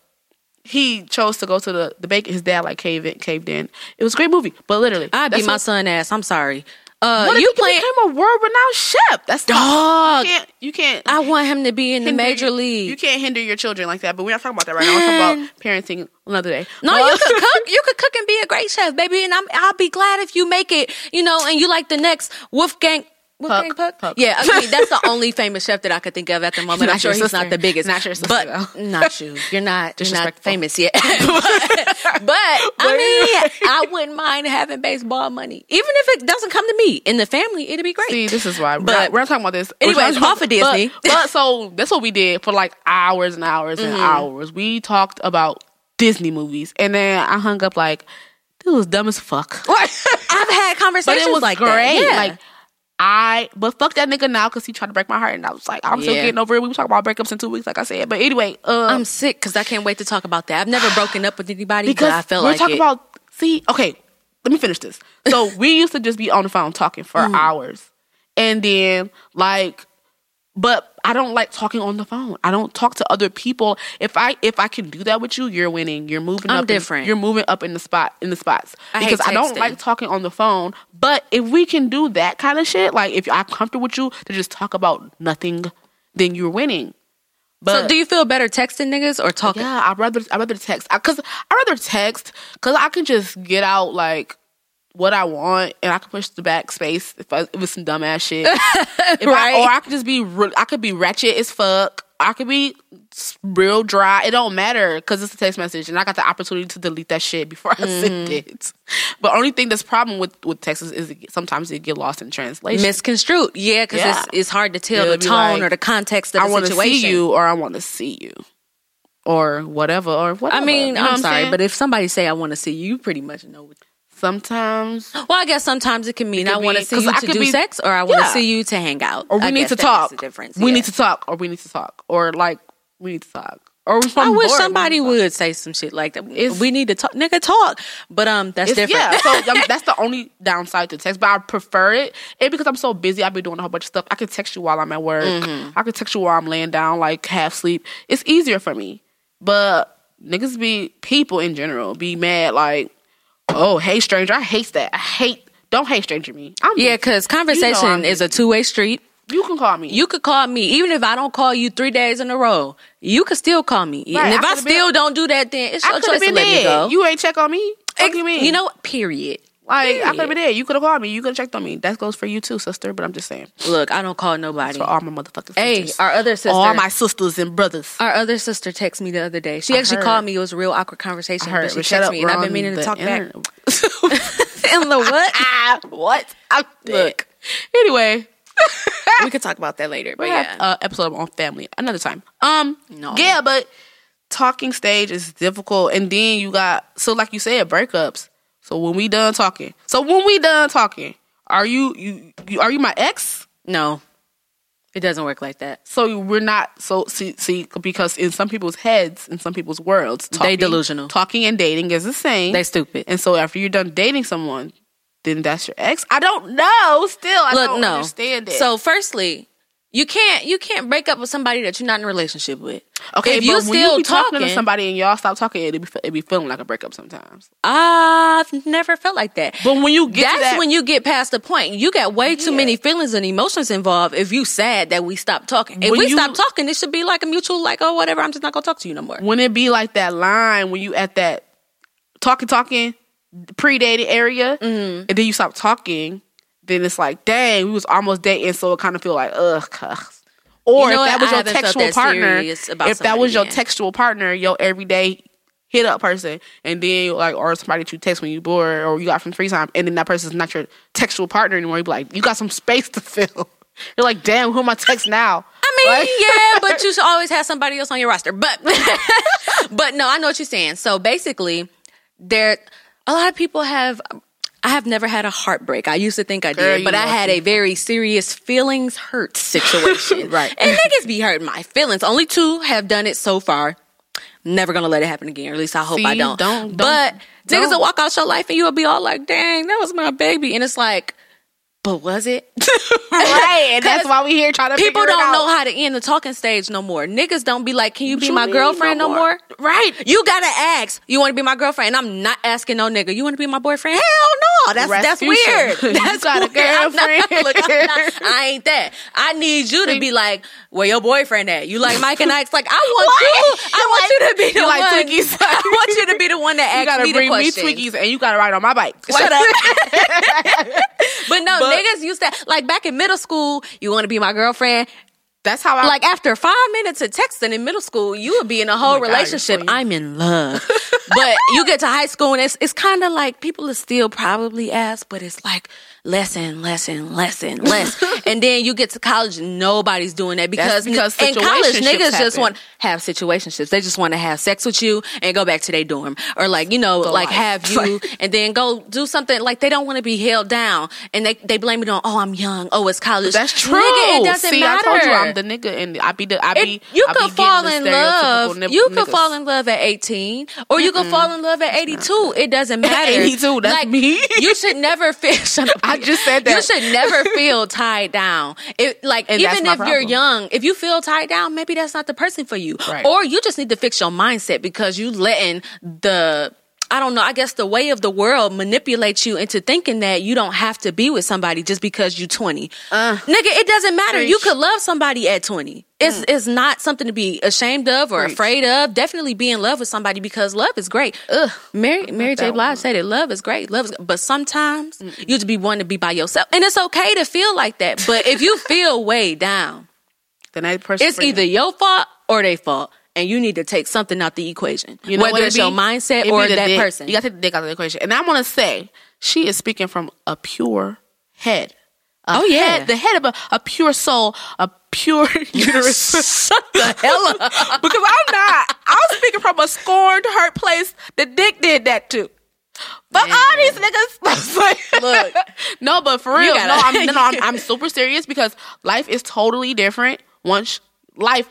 He chose to go to the the bake. His dad like caved in, caved in. It was a great movie, but literally, I beat my what- son ass. I'm sorry. Uh, What if you playing? became a world renowned chef? That's Dog. You can't. You can't. I want him to be in the major your- league. You can't hinder your children like that. But we're not talking about that right now. We're talking about parenting another day. No, But- you could cook. You could cook and be a great chef, baby. And I'm, I'll be glad if you make it. You know, and you like the next Wolfgang. Wolfgang Puck. Puck. Yeah, I mean that's the only famous chef that I could think of at the moment. I'm sure he's sister. not the biggest, Not your sister, but though. not you. You're not. You're not famous yet. but, but I mean, I wouldn't mind having baseball money, even if it doesn't come to me in the family. It'd be great. See, this is why. But we're not talking about this. Anyways, We're off of Disney. But, but so that's what we did for like hours and hours and Mm-hmm. hours. We talked about Disney movies, and then I hung up like, "This was dumb as fuck." I've had conversations but it was like great. that. Yeah. Like I, but fuck that nigga now because he tried to break my heart, and I was like, I'm still Yeah. getting over it. We were talking about breakups in two weeks, like I said. But anyway, um, I'm sick because I can't wait to talk about that. I've never broken up with anybody, because I felt we're like talking it. about. See, okay, let me finish this. So we used to just be on the phone talking for Mm. hours, and then like, but I don't like talking on the phone. I don't talk to other people. If I if I can do that with you, you're winning. You're moving I'm up. in- different. you're moving up in the spot in the spots I because I don't like talking on the phone. But if we can do that kind of shit, like if I'm comfortable with you to just talk about nothing, then you're winning. But so, do you feel better texting niggas or talking? yeah, I'd rather I rather text because I rather text because I can just get out like what I want and I can push the backspace if, I, if it's some dumbass shit. If Right. I, or I could just be I could be ratchet as fuck. I could be real dry. It don't matter because it's a text message and I got the opportunity to delete that shit before I send Mm-hmm. it. But only thing that's problem with with texts is, it, sometimes it get lost in translation. Misconstrued. Yeah, because Yeah. it's, it's hard to tell It'll the tone like, or the context of I the want to situation. see you or I want to see you or whatever or whatever. I mean, You know I'm what sorry, but if somebody say I want to see you, you pretty much know. What, sometimes well, I guess sometimes it can mean could I want to see you I to could do be- sex, or I want to Yeah. see you to hang out, or we I need to talk. makes difference. We yeah. need to talk, or we need to talk, or like we need to talk. Or if I I'm wish bored, somebody we need to talk. would say some shit like that. It's- we need to talk, nigga, talk. But um, that's different. Yeah, so I mean, that's the only downside to text. But I prefer it, and because I'm so busy, I've been doing a whole bunch of stuff. I can text you while I'm at work. Mm-hmm. I can text you while I'm laying down, like half sleep. It's easier for me. But niggas be people in general be mad like, oh hey stranger, I hate that. I hate. Don't hate stranger me. I'm yeah, because conversation I'm is a two way street. You can call me. You could call me even if I don't call you three days in a row. You could still call me, Right, and if I I, still been- don't do that, then it's your choice to let me go. You ain't check on me. What you mean? You know what? Period. Like I could have been there. You could have called me. You could have checked on me. That goes for you too, sister. But I'm just saying Look, I don't call nobody. for all my motherfucking Hey, our other sister, all my sisters and brothers. our other sister texted me the other day. She I actually heard. called me. It was a real awkward conversation. I heard. but she texted me, and I've been meaning to talk internet. back. In the what? ah, what? I'm Look. Anyway, we could talk about that later. But we yeah, have uh, episode on family another time. Um, No. yeah, but talking stage is difficult, and then you got so like you said breakups. So when we done talking, so when we done talking, are you you, you are you my ex? no, it doesn't work like that. So we're not so see see because in some people's heads, in some people's worlds, talking, delusional. Talking and dating is the same. They stupid. and so after you're done dating someone, then that's your ex. I don't know. Still, I Look, don't no. understand it. So, firstly, You can't you can't break up with somebody that you're not in a relationship with. Okay, if but you when still you be talking, talking to somebody and y'all stop talking, it be it be feeling like a breakup sometimes. I've never felt like that. But when you get that's that- when you get past the point. You got way too Yeah. many feelings and emotions involved. If you sad that we stop talking, if When we you- stop talking, it should be like a mutual, like oh whatever. I'm just not gonna talk to you no more. When it be like that line when you at that talking talking pre-dated area, Mm-hmm. and then you stop talking, then it's like, dang, we was almost dating, so it kind of feel like, ugh. Or You know if that what? was I your textual partner, if that was your textual partner, your everyday hit up person, and then like or somebody that you text when you bored or you got some free time, and then that person's not your textual partner anymore, you be like, you got some space to fill. You're like, damn, who am I text now? I mean, Like- yeah, but you should always have somebody else on your roster. But, but no, I know what you're saying. So basically, there, a lot of people have. I have never had a heartbreak. I used to think I Girl, did, but I had a very serious feelings hurt situation. Right. And niggas be hurting my feelings. Only two have done it so far. Never gonna let it happen again. Or at least I hope I See, don't. don't- but don't- niggas will walk out your life and you'll be all like, dang, that was my baby. And it's like, but was it? right, and that's why we here trying to People don't know how to end the talking stage no more. Niggas don't be like, "Can you What be you my girlfriend no no more? more?" Right. You gotta ask. You want to be my girlfriend? And I'm not asking no nigga. You want to be my boyfriend? Hell no. That's that's weird. You That's got a. I'm not- look, not- I ain't that. I need you to be like, "Where your boyfriend at?" You like Mike and Ike's? Like, I want you. I want like- you to be the you like one. Twinkies? I want you to be the one that You gotta me the bring me. Twinkies and you gotta ride on my bike. Shut up. but no, But- niggas used to like back in middle school. You want to be my girlfriend? That's how I like after five minutes of texting in middle school, you would be in a whole Oh my God, relationship. I'm in love, but you get to high school and it's it's kind of like people are still probably ask, but it's like less lesson, lesson, lesson. and then you get to college and nobody's doing that because, because in college niggas just happen. want have situationships. They just want to have sex with you and go back to their dorm or like you know like have you and then go do something like they don't want to be held down and they they blame it on oh I'm young oh it's college. That's true. Nigga, it doesn't See, matter. I told you I'm the nigga, and I be the I be. It- you I could be fall in love. nip- you could fall in love at 18, or you could fall in love at 82. It doesn't matter. 82, that's me. you should never feel. shut up. I just said that. You should never feel tied down. It like And even if you're young, if you feel tied down, maybe that's not the person for you. Right. Or you just need to fix your mindset because you letting the I don't know. I guess the way of the world manipulates you into thinking that you don't have to be with somebody just because you're 20. Uh, Nigga, it doesn't matter. You could love somebody at 20. It's it's not something to be ashamed of or Mm. Preach. afraid of. Definitely be in love with somebody because love is great. Ugh. Mary Mary J. Blige said it. Love is great. Love is but sometimes you just be wanting to be by yourself. And it's okay to feel like that. But if you feel way down, Then that person. it's either your fault or their fault. And you need to take something out the equation. You know Whether it's your mindset or that dick. person. You got to take the dick out of the equation. And I want to say, she is speaking from a pure head. A Oh, yeah. head- the head of a, a pure soul, a pure uterus. Shut the hell up. because I'm not. I'm speaking from a scorned, hurt place. The dick did that too. Fuck all these niggas. Like, Look. no, but for real, gotta- no, I'm, no, no, I'm, I'm super serious because life is totally different once life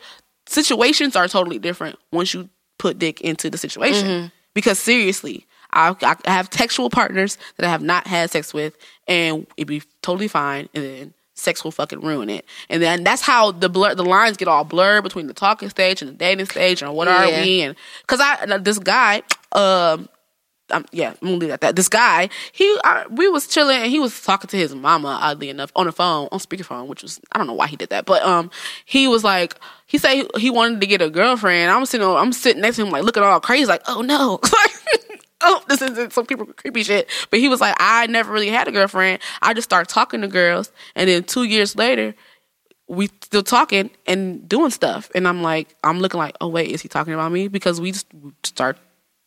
situations are totally different once you put dick into the situation. Mm-hmm. Because seriously, I, I have textual partners that I have not had sex with, and it'd be totally fine, and then sex will fucking ruin it. And then that's how the blur, the lines get all blurred between the talking stage and the dating stage, and what are Yeah. we? And because I this guy, um, yeah, I'm gonna leave it at that. This guy, he, I, we was chilling, and he was talking to his mama. Oddly enough, on the phone, on speakerphone, which was I don't know why he did that, but um, he was like, he said he, he wanted to get a girlfriend. I'm sitting, I'm sitting next to him, like looking all crazy, like, oh no, oh, this is some people creepy shit. But he was like, I never really had a girlfriend. I just started talking to girls, and then two years later, we still talking and doing stuff. And I'm like, I'm looking like, oh wait, is he talking about me? Because we just start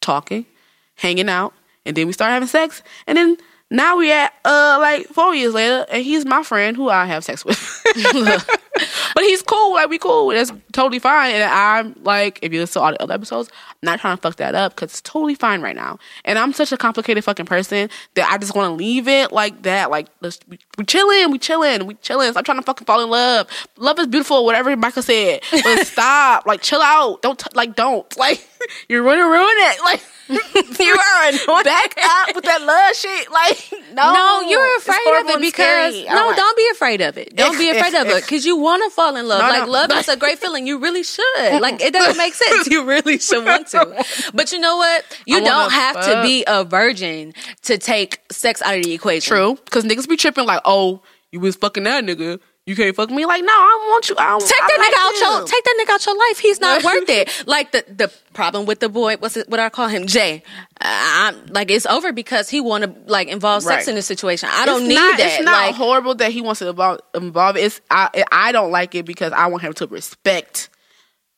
talking, hanging out, and then we start having sex, and then now we at uh like four years later, and he's my friend who I have sex with. but he's cool, like we cool. That's totally fine. And I'm like, if you listen to all the other episodes, I'm not trying to fuck that up because it's totally fine right now. And I'm such a complicated fucking person that I just want to leave it like that. Like let's we, we chilling, we chilling, we chilling. Stop trying to fucking fall in love. Love is beautiful, whatever Michael said. But stop, like chill out. Don't t- like don't like you're gonna ruin it. Like you are annoying. Back up with that love shit. Like, no. No, you're afraid of it because no, I'm don't be afraid of it. Don't be afraid of it because you want to fall in love. No, like no. love is a great feeling. You really should. Like it doesn't make sense. You really should want to. But you know what? You don't have to be a virgin to take sex out of the equation. True. Because niggas be tripping like, oh, you was fucking that nigga. You can't fuck me. Like, no, I don't want you. I don't, Take that like nigga out him. your take that nigga out your life. He's not worth it. Like the the problem with the boy, what's it, what I call him, Jay. I'm like it's over because he want to like involve sex Right. in this situation. I don't It's need not, that. It's not like horrible that he wants to involve, involve. It's I, I don't like it because I want him to respect.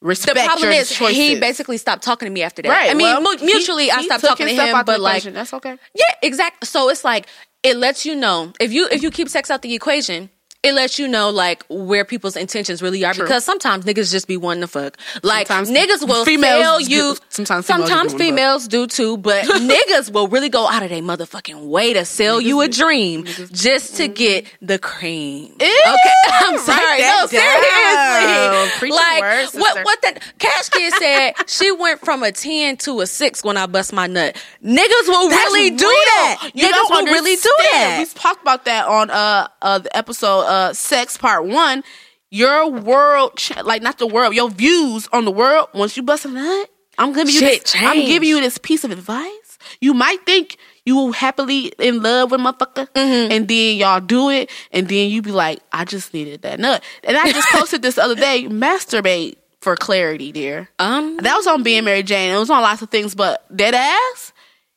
the Respect problem is choices. he basically stopped talking to me after that. Right. I mean, well, mu- he- mutually I stopped talking to him, the but like equation. that's okay. yeah, exactly. So it's like it lets you know if you if you keep sex out the equation. It lets you know like where people's intentions really are True. because sometimes niggas just be wanting to fuck. Like Sometimes niggas will females fail do- you. sometimes females do females do too, but niggas will really go out of their motherfucking way to sell you a dream just to get the cream. Ew, okay, I'm sorry. No, seriously. Like words, what? What the Cash Kidd said? She went from a ten to a six when I bust my nut. Niggas will That's really do that. You Niggas will really do that. We talked about that on uh uh the episode uh sex part one. Your world, ch- like not the world, your views on the world. Once you bust a nut, I'm giving you Shit this. I'm giving you this piece of advice. You might think you happily in love with a motherfucker, Mm-hmm. and then y'all do it, and then you be like, I just needed that nut. And I just posted this other day. Masturbate for clarity, dear. Um, That was on being Mary Jane. It was on lots of things, but dead ass.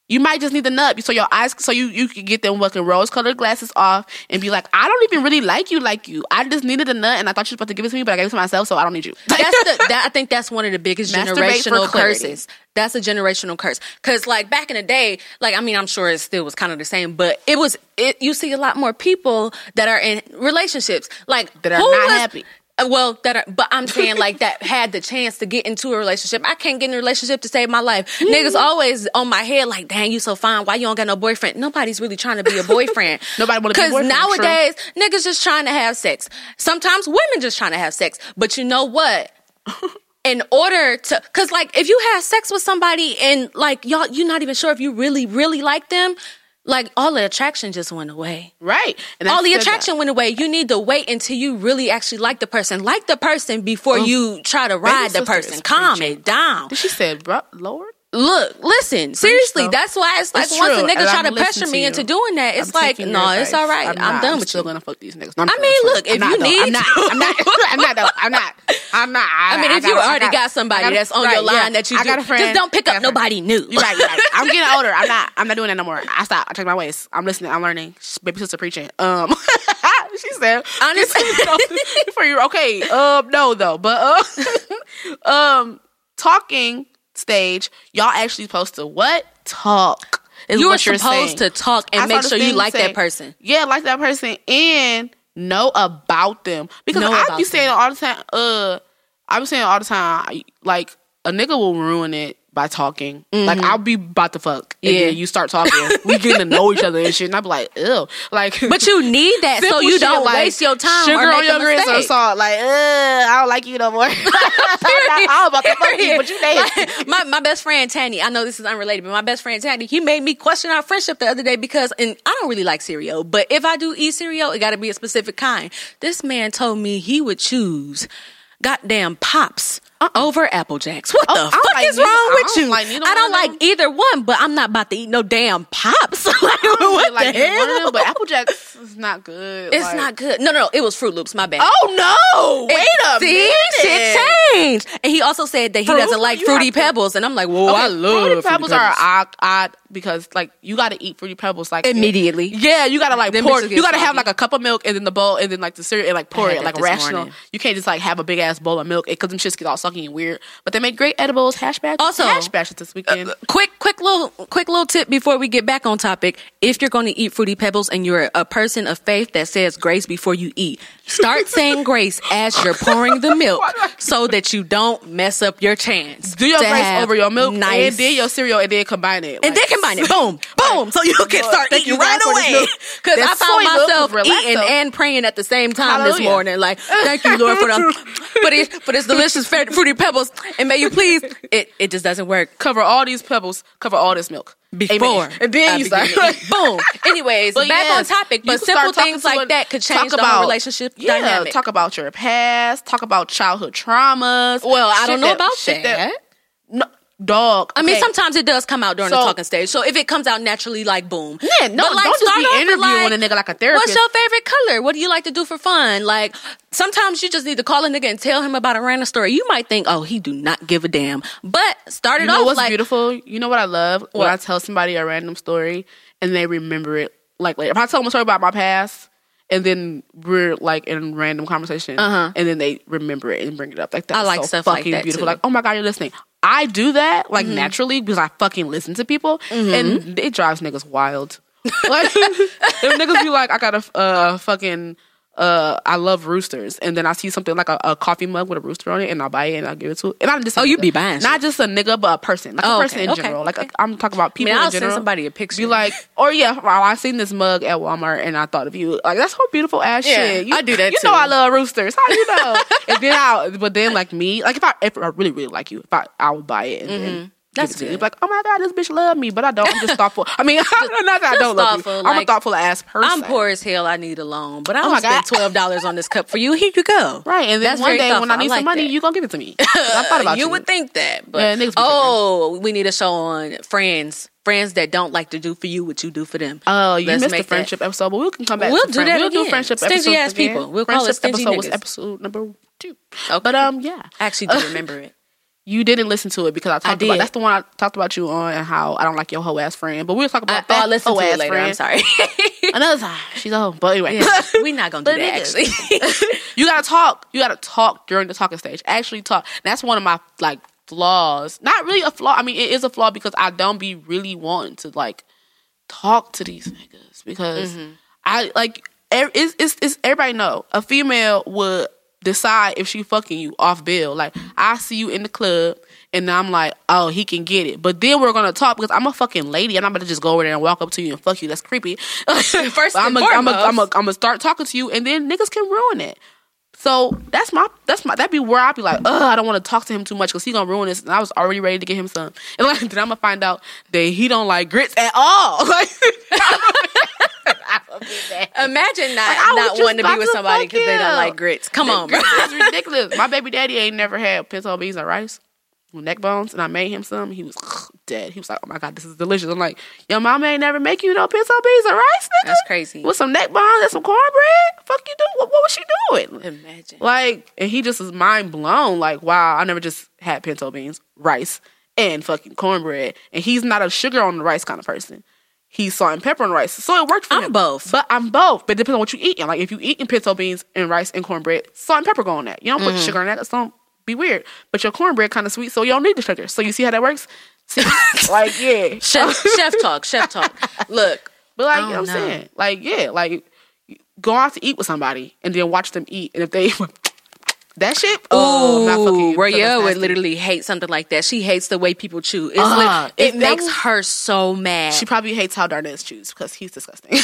You might just need the nut so your eyes, so you you can get them fucking rose colored glasses off and be like, I don't even really like you like you. I just needed a nut and I thought you were supposed to give it to me, but I gave it to myself, so I don't need you. that's the that, I think that's one of the biggest Masturbate generational curses. That's a generational curse. Cause like back in the day, like I mean, I'm sure it still was kind of the same, but it was it. You see a lot more people that are in relationships, like That are not was- happy. Uh, Well, that are, but I'm saying like that had the chance to get into a relationship. I can't get in a relationship to save my life. Niggas always on my head like, dang, you so fine. Why you don't got no boyfriend? Nobody's really trying to be a boyfriend. Nobody wanna be a Because boyfriend, true. nowadays, niggas just trying to have sex. Sometimes women just trying to have sex. But you know what? in order to because like if you have sex with somebody and like y'all you're not even sure if you really really like them like all the attraction just went away Right. All the said that. attraction went away you need to wait until you really actually like the person like the person before oh. you try to ride the person calm preaching. it down She said, Lord. Look listen seriously though. that's why it's like It's once a nigga and try I'm to pressure listening me to into doing that it's I'm like no your it's all right i'm, not. done I'm with still you gonna fuck these niggas. No, I'm I mean, playing. look, if I'm not, you though. need I'm not. I'm not, I'm not, though. I'm not, I'm not. I mean, if you got- already got somebody got- that's on right, your line yeah. that you do, got a friend. just don't pick up got a friend. nobody new. You're right, you're right. I'm getting older. I'm not. I'm not doing that no more. I stopped. I checked my ways. I'm listening. I'm learning. Baby sister preaching. Um, she said, Honestly. for you. Okay. Um, no though, but uh, um, talking stage. Y'all actually supposed to what talk? Is You what you're supposed saying. to talk and I make sure you like say- that person. Yeah, like that person and know about them because Know I be saying them. all the time. Uh, I be saying all the time. Like a nigga will ruin it by talking. Like I'll be about to fuck, and Mm-hmm. Yeah. then you start talking. we getting to know each other and shit, and I be like, ew, like. But you need that so you shit don't like waste your time Sugar or on your grits or salt. Like, uh, I don't like you no more. I'm about to fuck you, but you. Like, my my best friend Tanny, I know this is unrelated, but my best friend Tanny, he made me question our friendship the other day because, and I don't really like cereal, but if I do eat cereal, it got to be a specific kind. This man told me he would choose goddamn pops over Apple Jacks. What Oh, the I fuck like is neither- wrong with don't you? like I don't like either one, but I'm not about to eat no damn pops. like, I don't what like the hell? them, but Apple Jacks is not good. it's Like- not good. No, no, no, it was Froot Loops. My bad. Oh no! Wait a See, minute. shit changed. And he also said that he Fruit- doesn't like fruity have to- pebbles, and I'm like, whoa, I love fruity pebbles are pebbles. odd, odd because like you got to eat fruity pebbles like Immediately. Yeah, you got to like Them pour. You got to have like a cup of milk and then the bowl and then like the cereal and like pour it like rational. You can't just like have a big ass bowl of milk because them shits get all sucky and weird. But they make great edibles. Hash browns. Also- hash browns this weekend. Uh, quick, quick little, quick little tip before we get back on topic. If you're going to eat fruity pebbles and you're a person of faith that says grace before you eat, start saying grace as you're pouring the milk, Why do I keep so that you don't mess up your chance. Do your grace over your milk nice, and then your cereal and then combine it. and then combine it. Boom, boom. So you can start eating right away. Because I found myself eating and praying at the same time this morning. Like, thank you, Lord, for the for these for this delicious fruity pebbles, and may you please, it it just doesn't work. Cover all these pebbles. Cover all this milk. Before Amen. and then you start. boom. Anyways, But back yes, on topic. But simple things like that could change the whole relationship yeah, dynamic. Talk about your past. Talk about childhood traumas. well, I don't know about shit that. no, dog. I mean, okay. sometimes it does come out during the So- talking stage. So if it comes out naturally, like boom. Yeah, no, But, like, don't just be interviewing like, a nigga like a therapist. What's your favorite color? What do you like to do for fun? Like sometimes you just need to call a nigga and tell him about a random story. You might think, oh, he do not give a damn. But start it You know off what's like beautiful? You know what I love? When I tell somebody a random story and they remember it like later. If I tell them a story about my past and then we're like in random conversation Uh-huh. and then they remember it and bring it up. Like that's I like so stuff like fucking that, beautiful. too. Like, oh my god, you're listening. I do that like Mm-hmm. naturally because I fucking listen to people and it drives niggas wild. like them niggas be like, I got a uh, fucking uh, I love roosters, and then I see something like a, a coffee mug with a rooster on it, and I'll buy it and I'll give it to. And I'm just Oh, you be buying not just a nigga, but a person, like Oh, a person okay, in okay, general. Like okay. I'm talking about I people mean, I'll in send general. somebody a picture. Be like, or yeah, well, I seen this mug at Walmart and I thought of you. Like that's so beautiful ass Yeah, shit. You, I do that You too. know I love roosters. How you know? and then I, but then like me, like if I if I really really like you, if I I would buy it and then. That's give it you. good. Like, oh my god, this bitch love me, but I don't. I'm just thoughtful. I mean, not that I don't love you. thoughtful, I'm a thoughtful ass person. I'm poor as hell. I need a loan, but I'm Oh gonna spend twelve dollars on this cup for you. Here you go. Right, and then That's one day when I need I some money, that. you gonna give it to me. I thought about you. You would think that, but Yeah, oh, we need a show on friends, friends that don't like to do for you what you do for them. Oh, you Let's missed the make that- friendship episode, but we can come back. We'll to do friend- that We'll do again. friendship Stingy episodes ass people. We'll call it friendship stingy episode was episode number two. Okay. But um, yeah, I actually do remember it. You didn't listen to it because I talked did. about that's the one I talked about you on and how I don't like your hoe ass friend. But we'll talk I, about oh, that I'll listen to it later. friend I'm sorry. another time. She's a hoe, but anyway. Yeah, we're not gonna do that. Actually, you gotta talk. You gotta talk during the talking stage. Actually talk. That's one of my like flaws. Not really a flaw. I mean, it is a flaw because I don't be really wanting to like talk to these niggas because Mm-hmm. I like it's, it's, it's everybody know a female would decide if she fucking you off bill. Like I see you in the club and I'm like, oh, he can get it. But then we're gonna talk because I'm a fucking lady and I'm about to just go over there and walk up to you and fuck you. That's creepy. First I'm gonna I'm foremost. I'm start talking to you and then niggas can ruin it. So that's my that's my that'd be where I'd be like, ugh, I don't want to talk to him too much because he gonna ruin this. And I was already ready to get him some. And like then I'm gonna find out that he don't like grits at all. Like imagine not was not wanting to be with somebody because they don't like grits. Come on, bro. Is ridiculous. My baby daddy ain't never had pinto beans and rice with neck bones, and I made him some. He was dead. He was like, "Oh my god, this is delicious." I'm like, "Your mama ain't never make you no pinto beans and rice, nigga." That's crazy. With some neck bones and some cornbread. Fuck you do? What, what was she doing? Imagine. Like, and he just was mind blown. Like, wow, I never just had pinto beans, rice, and fucking cornbread. And he's not a sugar on the rice kind of person. He's salt and pepper on rice. So it worked for me. I'm him. both. But I'm both. But it depends on what you eating. Like, if you eating pinto beans and rice and cornbread, salt and pepper go on that. You don't put Mm-hmm. sugar on that. That's don't be weird. But your cornbread kind of sweet, so you don't need the sugar. So you see how that works? See, like, yeah. Chef, chef talk, chef talk. Look, But like, you know don't what I'm saying? Like, yeah, like go out to eat with somebody and then watch them eat. And if they that shit, oh, I'm not fucking you Ooh, it's would literally hate something like that. She hates the way people chew. It's Uh, lit- it makes was- her so mad. She probably hates how Darnez chews because he's disgusting.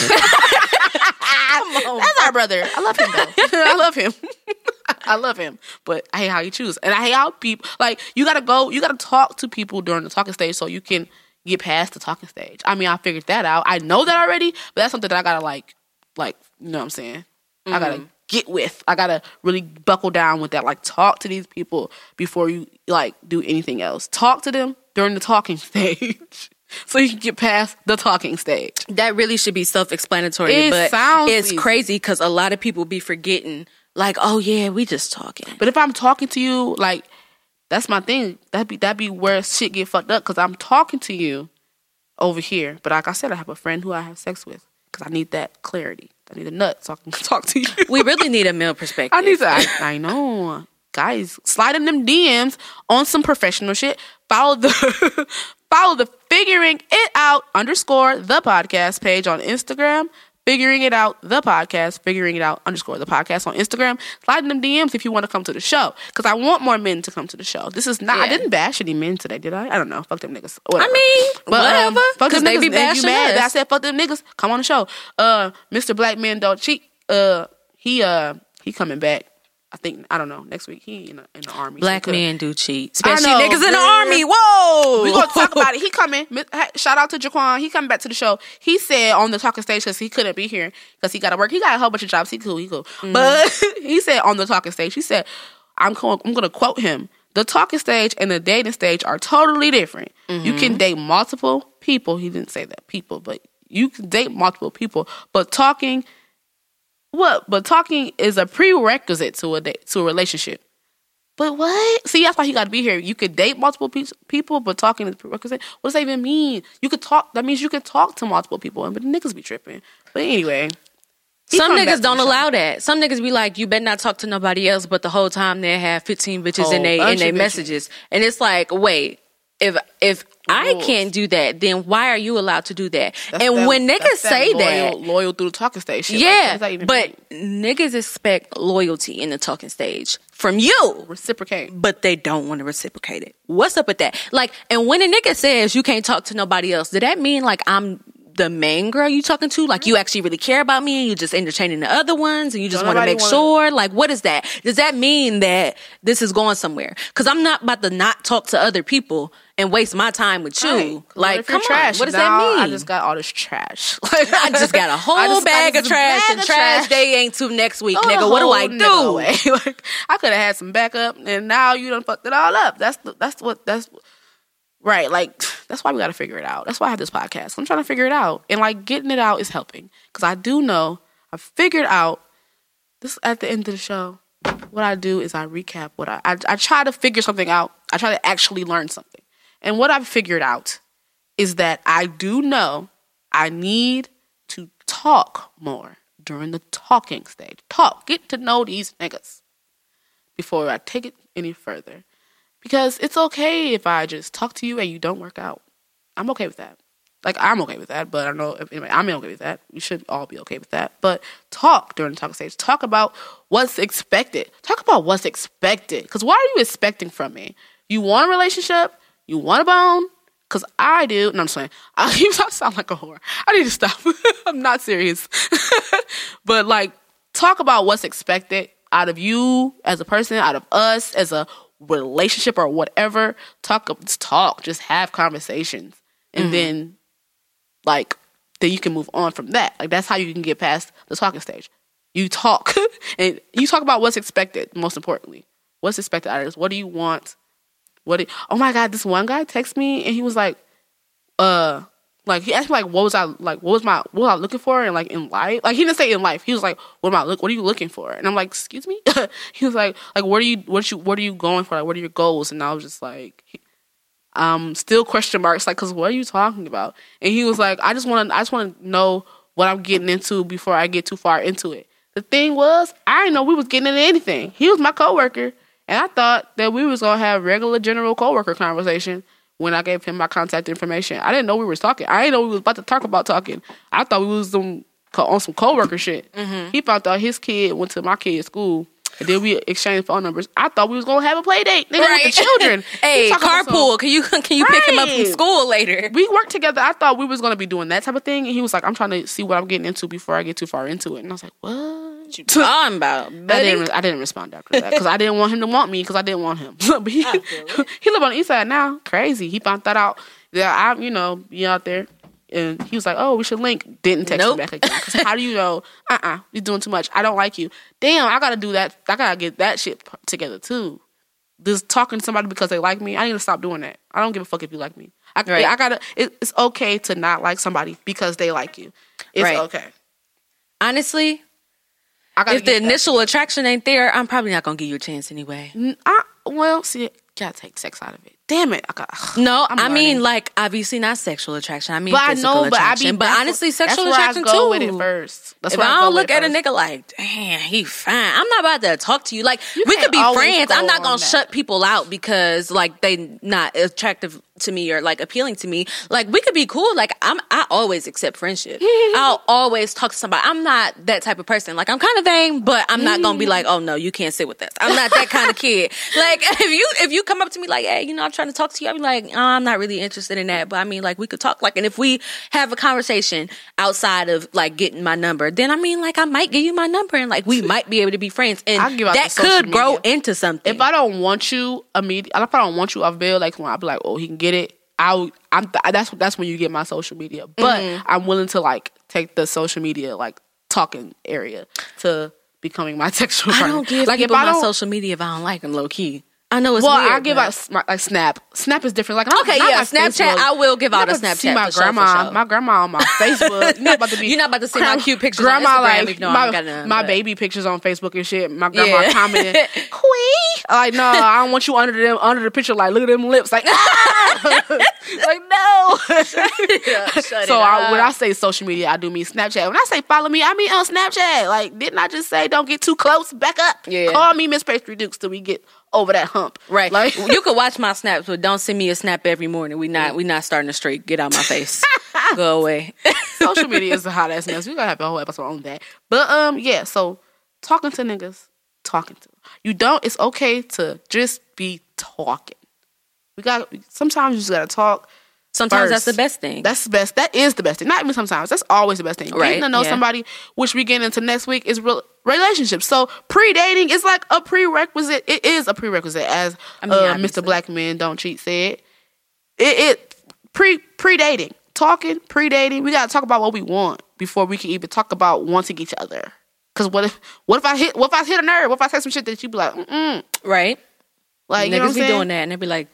That's our brother. I love him though. I love him. I love him, but I hate how he chews, and I hate how people like you gotta go. You gotta talk to people during the talking stage so you can get past the talking stage. I mean, I figured that out. I know that already, but that's something that I gotta like, like you know what I'm saying. I gotta get with. I gotta really buckle down with that. Like, talk to these people before you like do anything else. Talk to them during the talking stage. So you can get past the talking stage. that really should be self-explanatory, It but sounds it's easy. crazy because a lot of people be forgetting. Like, oh yeah, we just talking. But if I'm talking to you, like that's my thing. That be that be where shit get fucked up because I'm talking to you over here. But like I said, I have a friend who I have sex with because I need that clarity. I need a nut so I can talk to you. We really need a male perspective. I need to. I, I know, guys. Slide in them DMs on some professional shit. Follow the follow the figuring it out underscore the podcast page on Instagram. Figuring it out the podcast. Figuring it out underscore the podcast on Instagram. Slide in them DMs if you want to come to the show because I want more men to come to the show. This is not. I didn't bash any men today, did I? I don't know. Fuck them niggas. Whatever. I mean, whatever, fuck 'cause them they niggas. be If you bashing mad that I said fuck them niggas. Come on the show. Uh, Mr. Black Men Don't Cheat. Uh, he uh he coming back. I think I don't know. Next week he in, the- in the army. Black could've- men do cheat, especially know, niggas in the army. Whoa, We gonna talk about it. He coming. Shout out to Jaquan. He coming back to the show. He said on the talking stage because he couldn't be here because he got to work. He got a whole bunch of jobs. He cool. He cool. Mm-hmm. But he said on the talking stage. He said, "I'm going. I'm gonna quote him. The talking stage and the dating stage are totally different. You Mm-hmm. can date multiple people. He didn't say that people, but you can date multiple people. But talking, what? But talking is a prerequisite to a date to a relationship." But what? See, that's why he got to be here. You could date multiple pe- people, but talking is prerequisite. What does that even mean? You could talk. That means you could talk to multiple people, and but niggas be tripping. But anyway, Some niggas don't allow that. Some niggas be like, you better not talk to nobody else, but the whole time they have 15 bitches Whole in they in bunch their of bitches. messages. And it's like, wait, if if I can't do that, then why are you allowed to do that? That's and that- when niggas that's that say loyal, that, loyal through the talking stage, shit. Yeah, even but mean? niggas expect loyalty in the talking stage from you. reciprocate. But they don't want to reciprocate it. What's up with that? Like, and when a nigga says you can't talk to nobody else, did that mean like I'm the main girl you talking to? Like you mm-hmm. actually really care about me and you just entertaining the other ones and you just want to make wanna- sure? Like, what is that? Does that mean that this is going somewhere? Because I'm not about to not talk to other people and waste my time with you. Right. 'Cause Like, come on, what does that mean? I just got all this trash. Like, I just got a whole just bag of trash bag and of trash day ain't too next week, the nigga. What do I do? like, I could have had some backup, and now you done fucked it all up. That's the, that's what that's right. Like that's why we got to figure it out. That's why I have this podcast. I'm trying to figure it out, and like getting it out is helping because I do know I figured out this at the end of the show. What I do is I recap what I, I I try to figure something out. I try to actually learn something, and what I've figured out is that I do know I need to talk more during the talking stage. Talk, get to know these niggas before I take it any further. Because it's okay if I just talk to you and you don't work out. I'm okay with that. Like I'm okay with that, but I don't know if anyway, I'm okay with that. We should all be okay with that. But talk during the talking stage. Talk about what's expected. Talk about what's expected. Because what are you expecting from me? You want a relationship? You want a bone? Cause I do. No, I'm saying. I, I sound like a whore. I need to stop. I'm not serious. but like, talk about what's expected out of you as a person, out of us as a relationship or whatever. Talk. Just talk. Just have conversations, and then like then you can move on from that. Like that's how you can get past the talking stage. You talk and you talk about what's expected. Most importantly, what's expected out of this. What do you want? What? Do, oh my god! This one guy texted me and he was like, uh. Like he asked me like what was I like what was my what was I looking for and like in life? Like he didn't say in life. He was like what am I look what are you looking for? And I'm like excuse me? He was like like what are you what you what are you going for? Like what are your goals? And I was just like um still question marks like because what are you talking about? And he was like i just want to i just want to know what i'm getting into before i get too far into it. The thing was i didn't know we was getting into anything. He was my coworker and i thought that we was gonna have regular general coworker conversation when i gave him my contact information i didn't know we was talking i didn't know we was about to talk about talking i thought we was some, co- on some coworker shit mm-hmm. he found out his kid went to my kid's school and then we exchanged phone numbers. I thought we was gonna have a play date, nigga, with the children. hey, We talking about some- carpool. Can you can you pick him up from school later? we worked together. I thought we was gonna be doing that type of thing, and he was like, "I'm trying to see what I'm getting into before I get too far into it." And I was like, "What?" You talking about? I didn't. I didn't respond after that because I didn't want him to want me because I didn't want him. but he, he live on the east side now. Crazy. He found that out. Yeah, I'm. you know be out there, and he was like, "Oh, we should link." Didn't text Nope. me back again. 'Cause how do you know? Uh uh-uh, uh, you are doing too much. I don't like you. Damn, I gotta do that. I gotta get that shit together too. Just talking to somebody because they like me. I need to stop doing that. I don't give a fuck if you like me. I, Right. I gotta. It, it's okay to not like somebody because they like you. It's Right. okay. Honestly, if the get that. initial attraction ain't there, I'm probably not gonna give you a chance anyway. I, well, see, gotta take sex out of it. Damn it, I got. No, I'm I mean like obviously not sexual attraction. I mean but I physical know, but I be. attraction. But honestly, sexual attraction I go too. with it first. That's if where I don't look at a nigga like, damn, he fine. I'm not about to talk to you. Like we could be friends. I'm not gonna shut people out because like they not attractive to me or like appealing to me, like we could be cool. Like I'm, I always accept friendship. I'll always talk to somebody. I'm not that type of person. Like I'm kind of vain, but I'm not gonna be mm. like, oh no, you can't sit with us. I'm not that kind of kid. Like if you if you come up to me like, hey, you know, I'm trying to talk to you, I'll be like, oh, I'm not really interested in that. But I mean, like we could talk. Like, and if we have a conversation outside of like getting my number, then I mean, like I might give you my number and like we might be able to be friends, and I'll give out that could grow into something. If I don't want you immediately, if I don't want you off bail, like when I be like, oh, he can get it. I'll, I'm that's that's when you get my social media. But Mm-hmm. I'm willing to like take the social media like talking area to becoming my sexual I partner. don't give like people if I my social media if I don't like them low key. I know it's well, weird, I give out like Snap. Snap is different. Like not- Okay, yeah, Snapchat, Facebook. I will give out a to See my for sure, for grandma, sure. my grandma on my Facebook. You're not about to be. You're not about to see my cute pictures Grandma like I my, none, my baby pictures on Facebook and shit. My grandma Yeah. commenting, "Queen." Like, no, I don't want you under them under the picture. Like, look at them lips. Like, ah! like no. shut so it I, when. I say social media, I do mean Snapchat. When I say follow me, I mean on Snapchat. Like, didn't I just say don't get too close? Back up. Yeah. Call me Miss Pastry Dukes till we get over that hump. Right. Like, you could watch my snaps, but don't send me a snap every morning. We not we not starting a streak. Get out my face. Go away. social media is a hot ass mess. We gotta have a whole episode on that. But um, yeah. So talking to niggas, talking to you don't. It's okay to just be talking. We got sometimes you just gotta talk. Sometimes that's the best thing. That's the best. That is the best thing. Not even sometimes. That's always the best thing. Right, Getting to know yeah. somebody, which we get into next week, is real relationships. So pre dating is like a prerequisite. It is a prerequisite, as I mean, uh. Mr. Black Men Don't Cheat said. It, it pre pre dating, talking pre dating. We gotta talk about what we want before we can even talk about wanting each other. Cause what if what if I hit what if I hit a nerve? What if I say some shit that you be like, mm right. like you know Niggas what I'm be saying? doing that and they be like,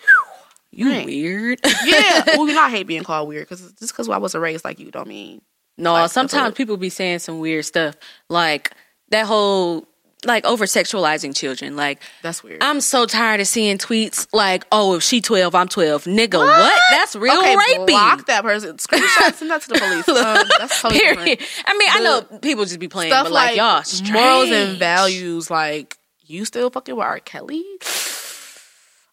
you Right. weird. Yeah, well, you know, I hate being called weird because just because I wasn't raised like you don't mean No, Like, sometimes people be saying some weird stuff. Like that whole like over sexualizing children. Like that's weird. I'm so tired of seeing tweets like, "Oh, if she 12, I'm 12." Nigga, what? That's real okay, rapey. block that person. Screenshot, send that to the police. Um, that's totally Period. different. I mean, I know people just be playing, but like, like, y'all morals and values. Like you still fucking with R. Kelly?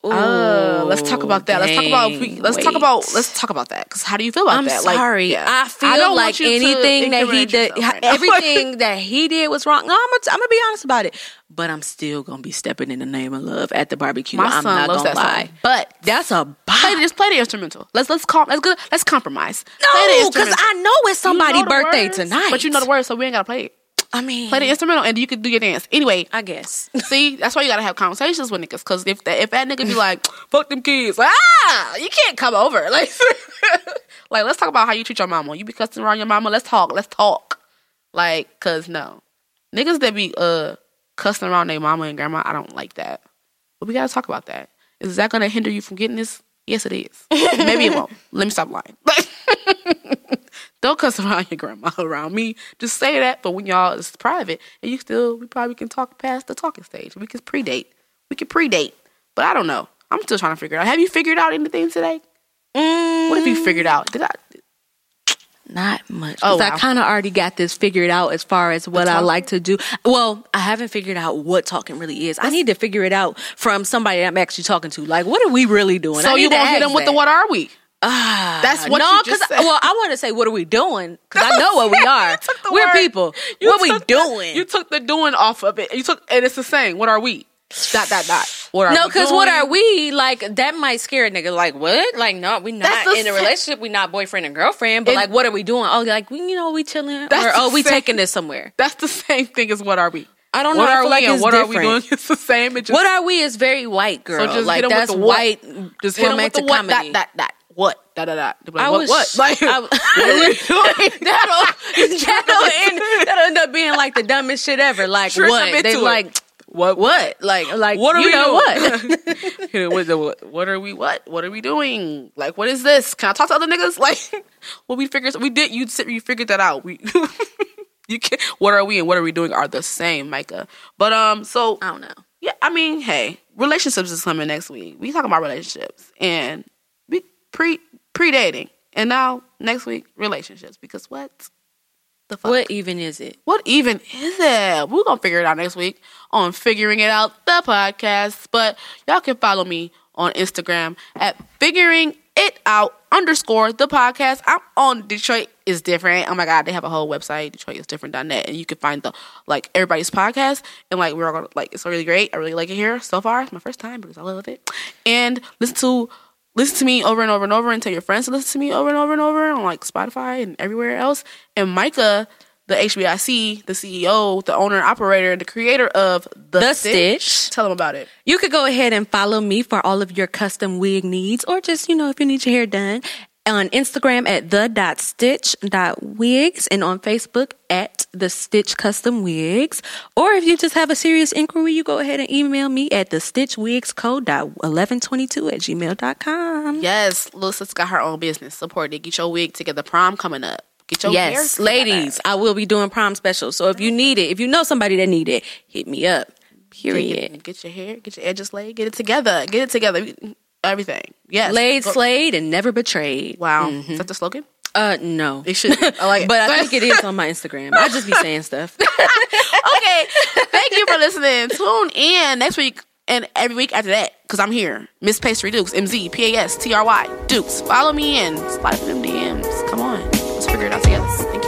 Ooh, Uh, let's talk about that. Let's talk about we, let's talk about let's talk about that. Because how do you feel about that? I'm that? sorry. yeah. I feel don't like anything that he did, right everything that he did was wrong. No, I'm gonna, I'm gonna be honest about it. But I'm still gonna be stepping in the name of love at the barbecue. My I'm son not loves gonna that lie. song. But That's a play bop. just play the instrumental. Let's let's com- let's go let's compromise. No, because. I know it's You somebody's know birthday words, tonight. but you know the words, so we ain't gotta play it. I mean, Play the instrumental, and you can do your dance. Anyway, I guess. See, that's why you gotta have conversations with niggas. Cause if that if that nigga be like, fuck them kids, like ah, you can't come over. Like, like let's talk about how you treat your mama. You be cussing around your mama. Let's talk. Let's talk. Like, cause no, niggas that be uh cussing around their mama and grandma, I don't like that. But we gotta talk about that. Is that gonna hinder you from getting this? Yes, it is. Maybe it won't. Let me stop lying. Don't cuss around your grandma around me. Just say that. But when y'all it's private and you still, we probably can talk past the talking stage. We can predate. We can predate. But I don't know. I'm still trying to figure it out. Have you figured out anything today? Mm, What have you figured out? Did I? Not much. Oh, 'Cause I kind of already got this figured out as far as what I like to do. Well, I haven't figured out what talking really is. I need to figure it out from somebody I'm actually talking to. Like, what are we really doing? So you won't hit them with the what are we? Ah, That's what no, you just 'cause- said. Well, I want to say, what are we doing? Because I know what we are. We're word. people. You what we took the- doing? you took the doing off of it. You took and it's the same. What are we? Dot dot dot. What are no, because what are we? Like that might scare a nigga. Like what? Like no, we not in a relationship. We not boyfriend and girlfriend. But And- like, what are we doing? Oh, like we, you know, we chilling, or oh, we same- taking this somewhere. That's the same thing as what are we? I don't What know. Are we like and what are we doing? It's the same. It just, What are we is very white girl. So just like hit 'em with that's white just hit 'em with the romantic what? comedy. Dot dot dot. What? Da da da. Like, I what? was what? Like, I, what are we doing? that'll that'll end, that'll end up being like the dumbest shit ever. Like 'em what? They it. like What? what? Like like What are you we know doing? what? Hit it with the what, what are we what? What are we doing? Like what is this? Can I talk to other niggas? Like what we figured we did you you figured that out. We you can what are we and what are we doing are the same, Micah. But um so I don't know. yeah, I mean, hey, relationships is coming next week. We talking about relationships and pre pre dating. And now next week, relationships. Because what? The fuck? What even is it? What even is it? We're gonna figure it out next week on figuring it out the podcast. But y'all can follow me on Instagram at figuring it out underscore the podcast. I'm on Detroit is different. Oh my god, they have a whole website, Detroit is different.net, and you can find the like everybody's podcast and like we're all gonna like it's really great. I really like it here so far. It's my first time because I love it. And listen to listen to me over and over and over and tell your friends to listen to me over and over and over on like Spotify and everywhere else. And Micah the HBIC, the CEO, the owner, operator, the creator of The, The Stitch. Stitch. Tell them about it. You could go ahead and follow me for all of your custom wig needs, or just, you know, if you need your hair done on Instagram at the dot stitch dot wigs and on Facebook at the Stitch Custom Wigs. Or if you just have a serious inquiry, you go ahead and email me at the stitchwigsco dot eleven twenty two at gmail.com. Yes, Lil Sis got her own business. Support it. Get your wig together. Prom coming up. Get your Yes, ladies, I will be doing prom specials. So if you need it, if you know somebody that need it, hit me up. Period. Get, get your hair, get your edges laid, get it together. Get it together. Everything. Yes. Laid, Go- slayed, and never betrayed. Wow. Is that the slogan? Uh, no. It should. I like it. But I think it is on my Instagram. I just be saying stuff. okay. Thank you for listening. Tune in next week and every week after that because I'm here. Miss Pastry Dukes, M Z P A S T R Y Dukes. Follow me and slide them DMs. Come on. Let's figure it out together. Thank you.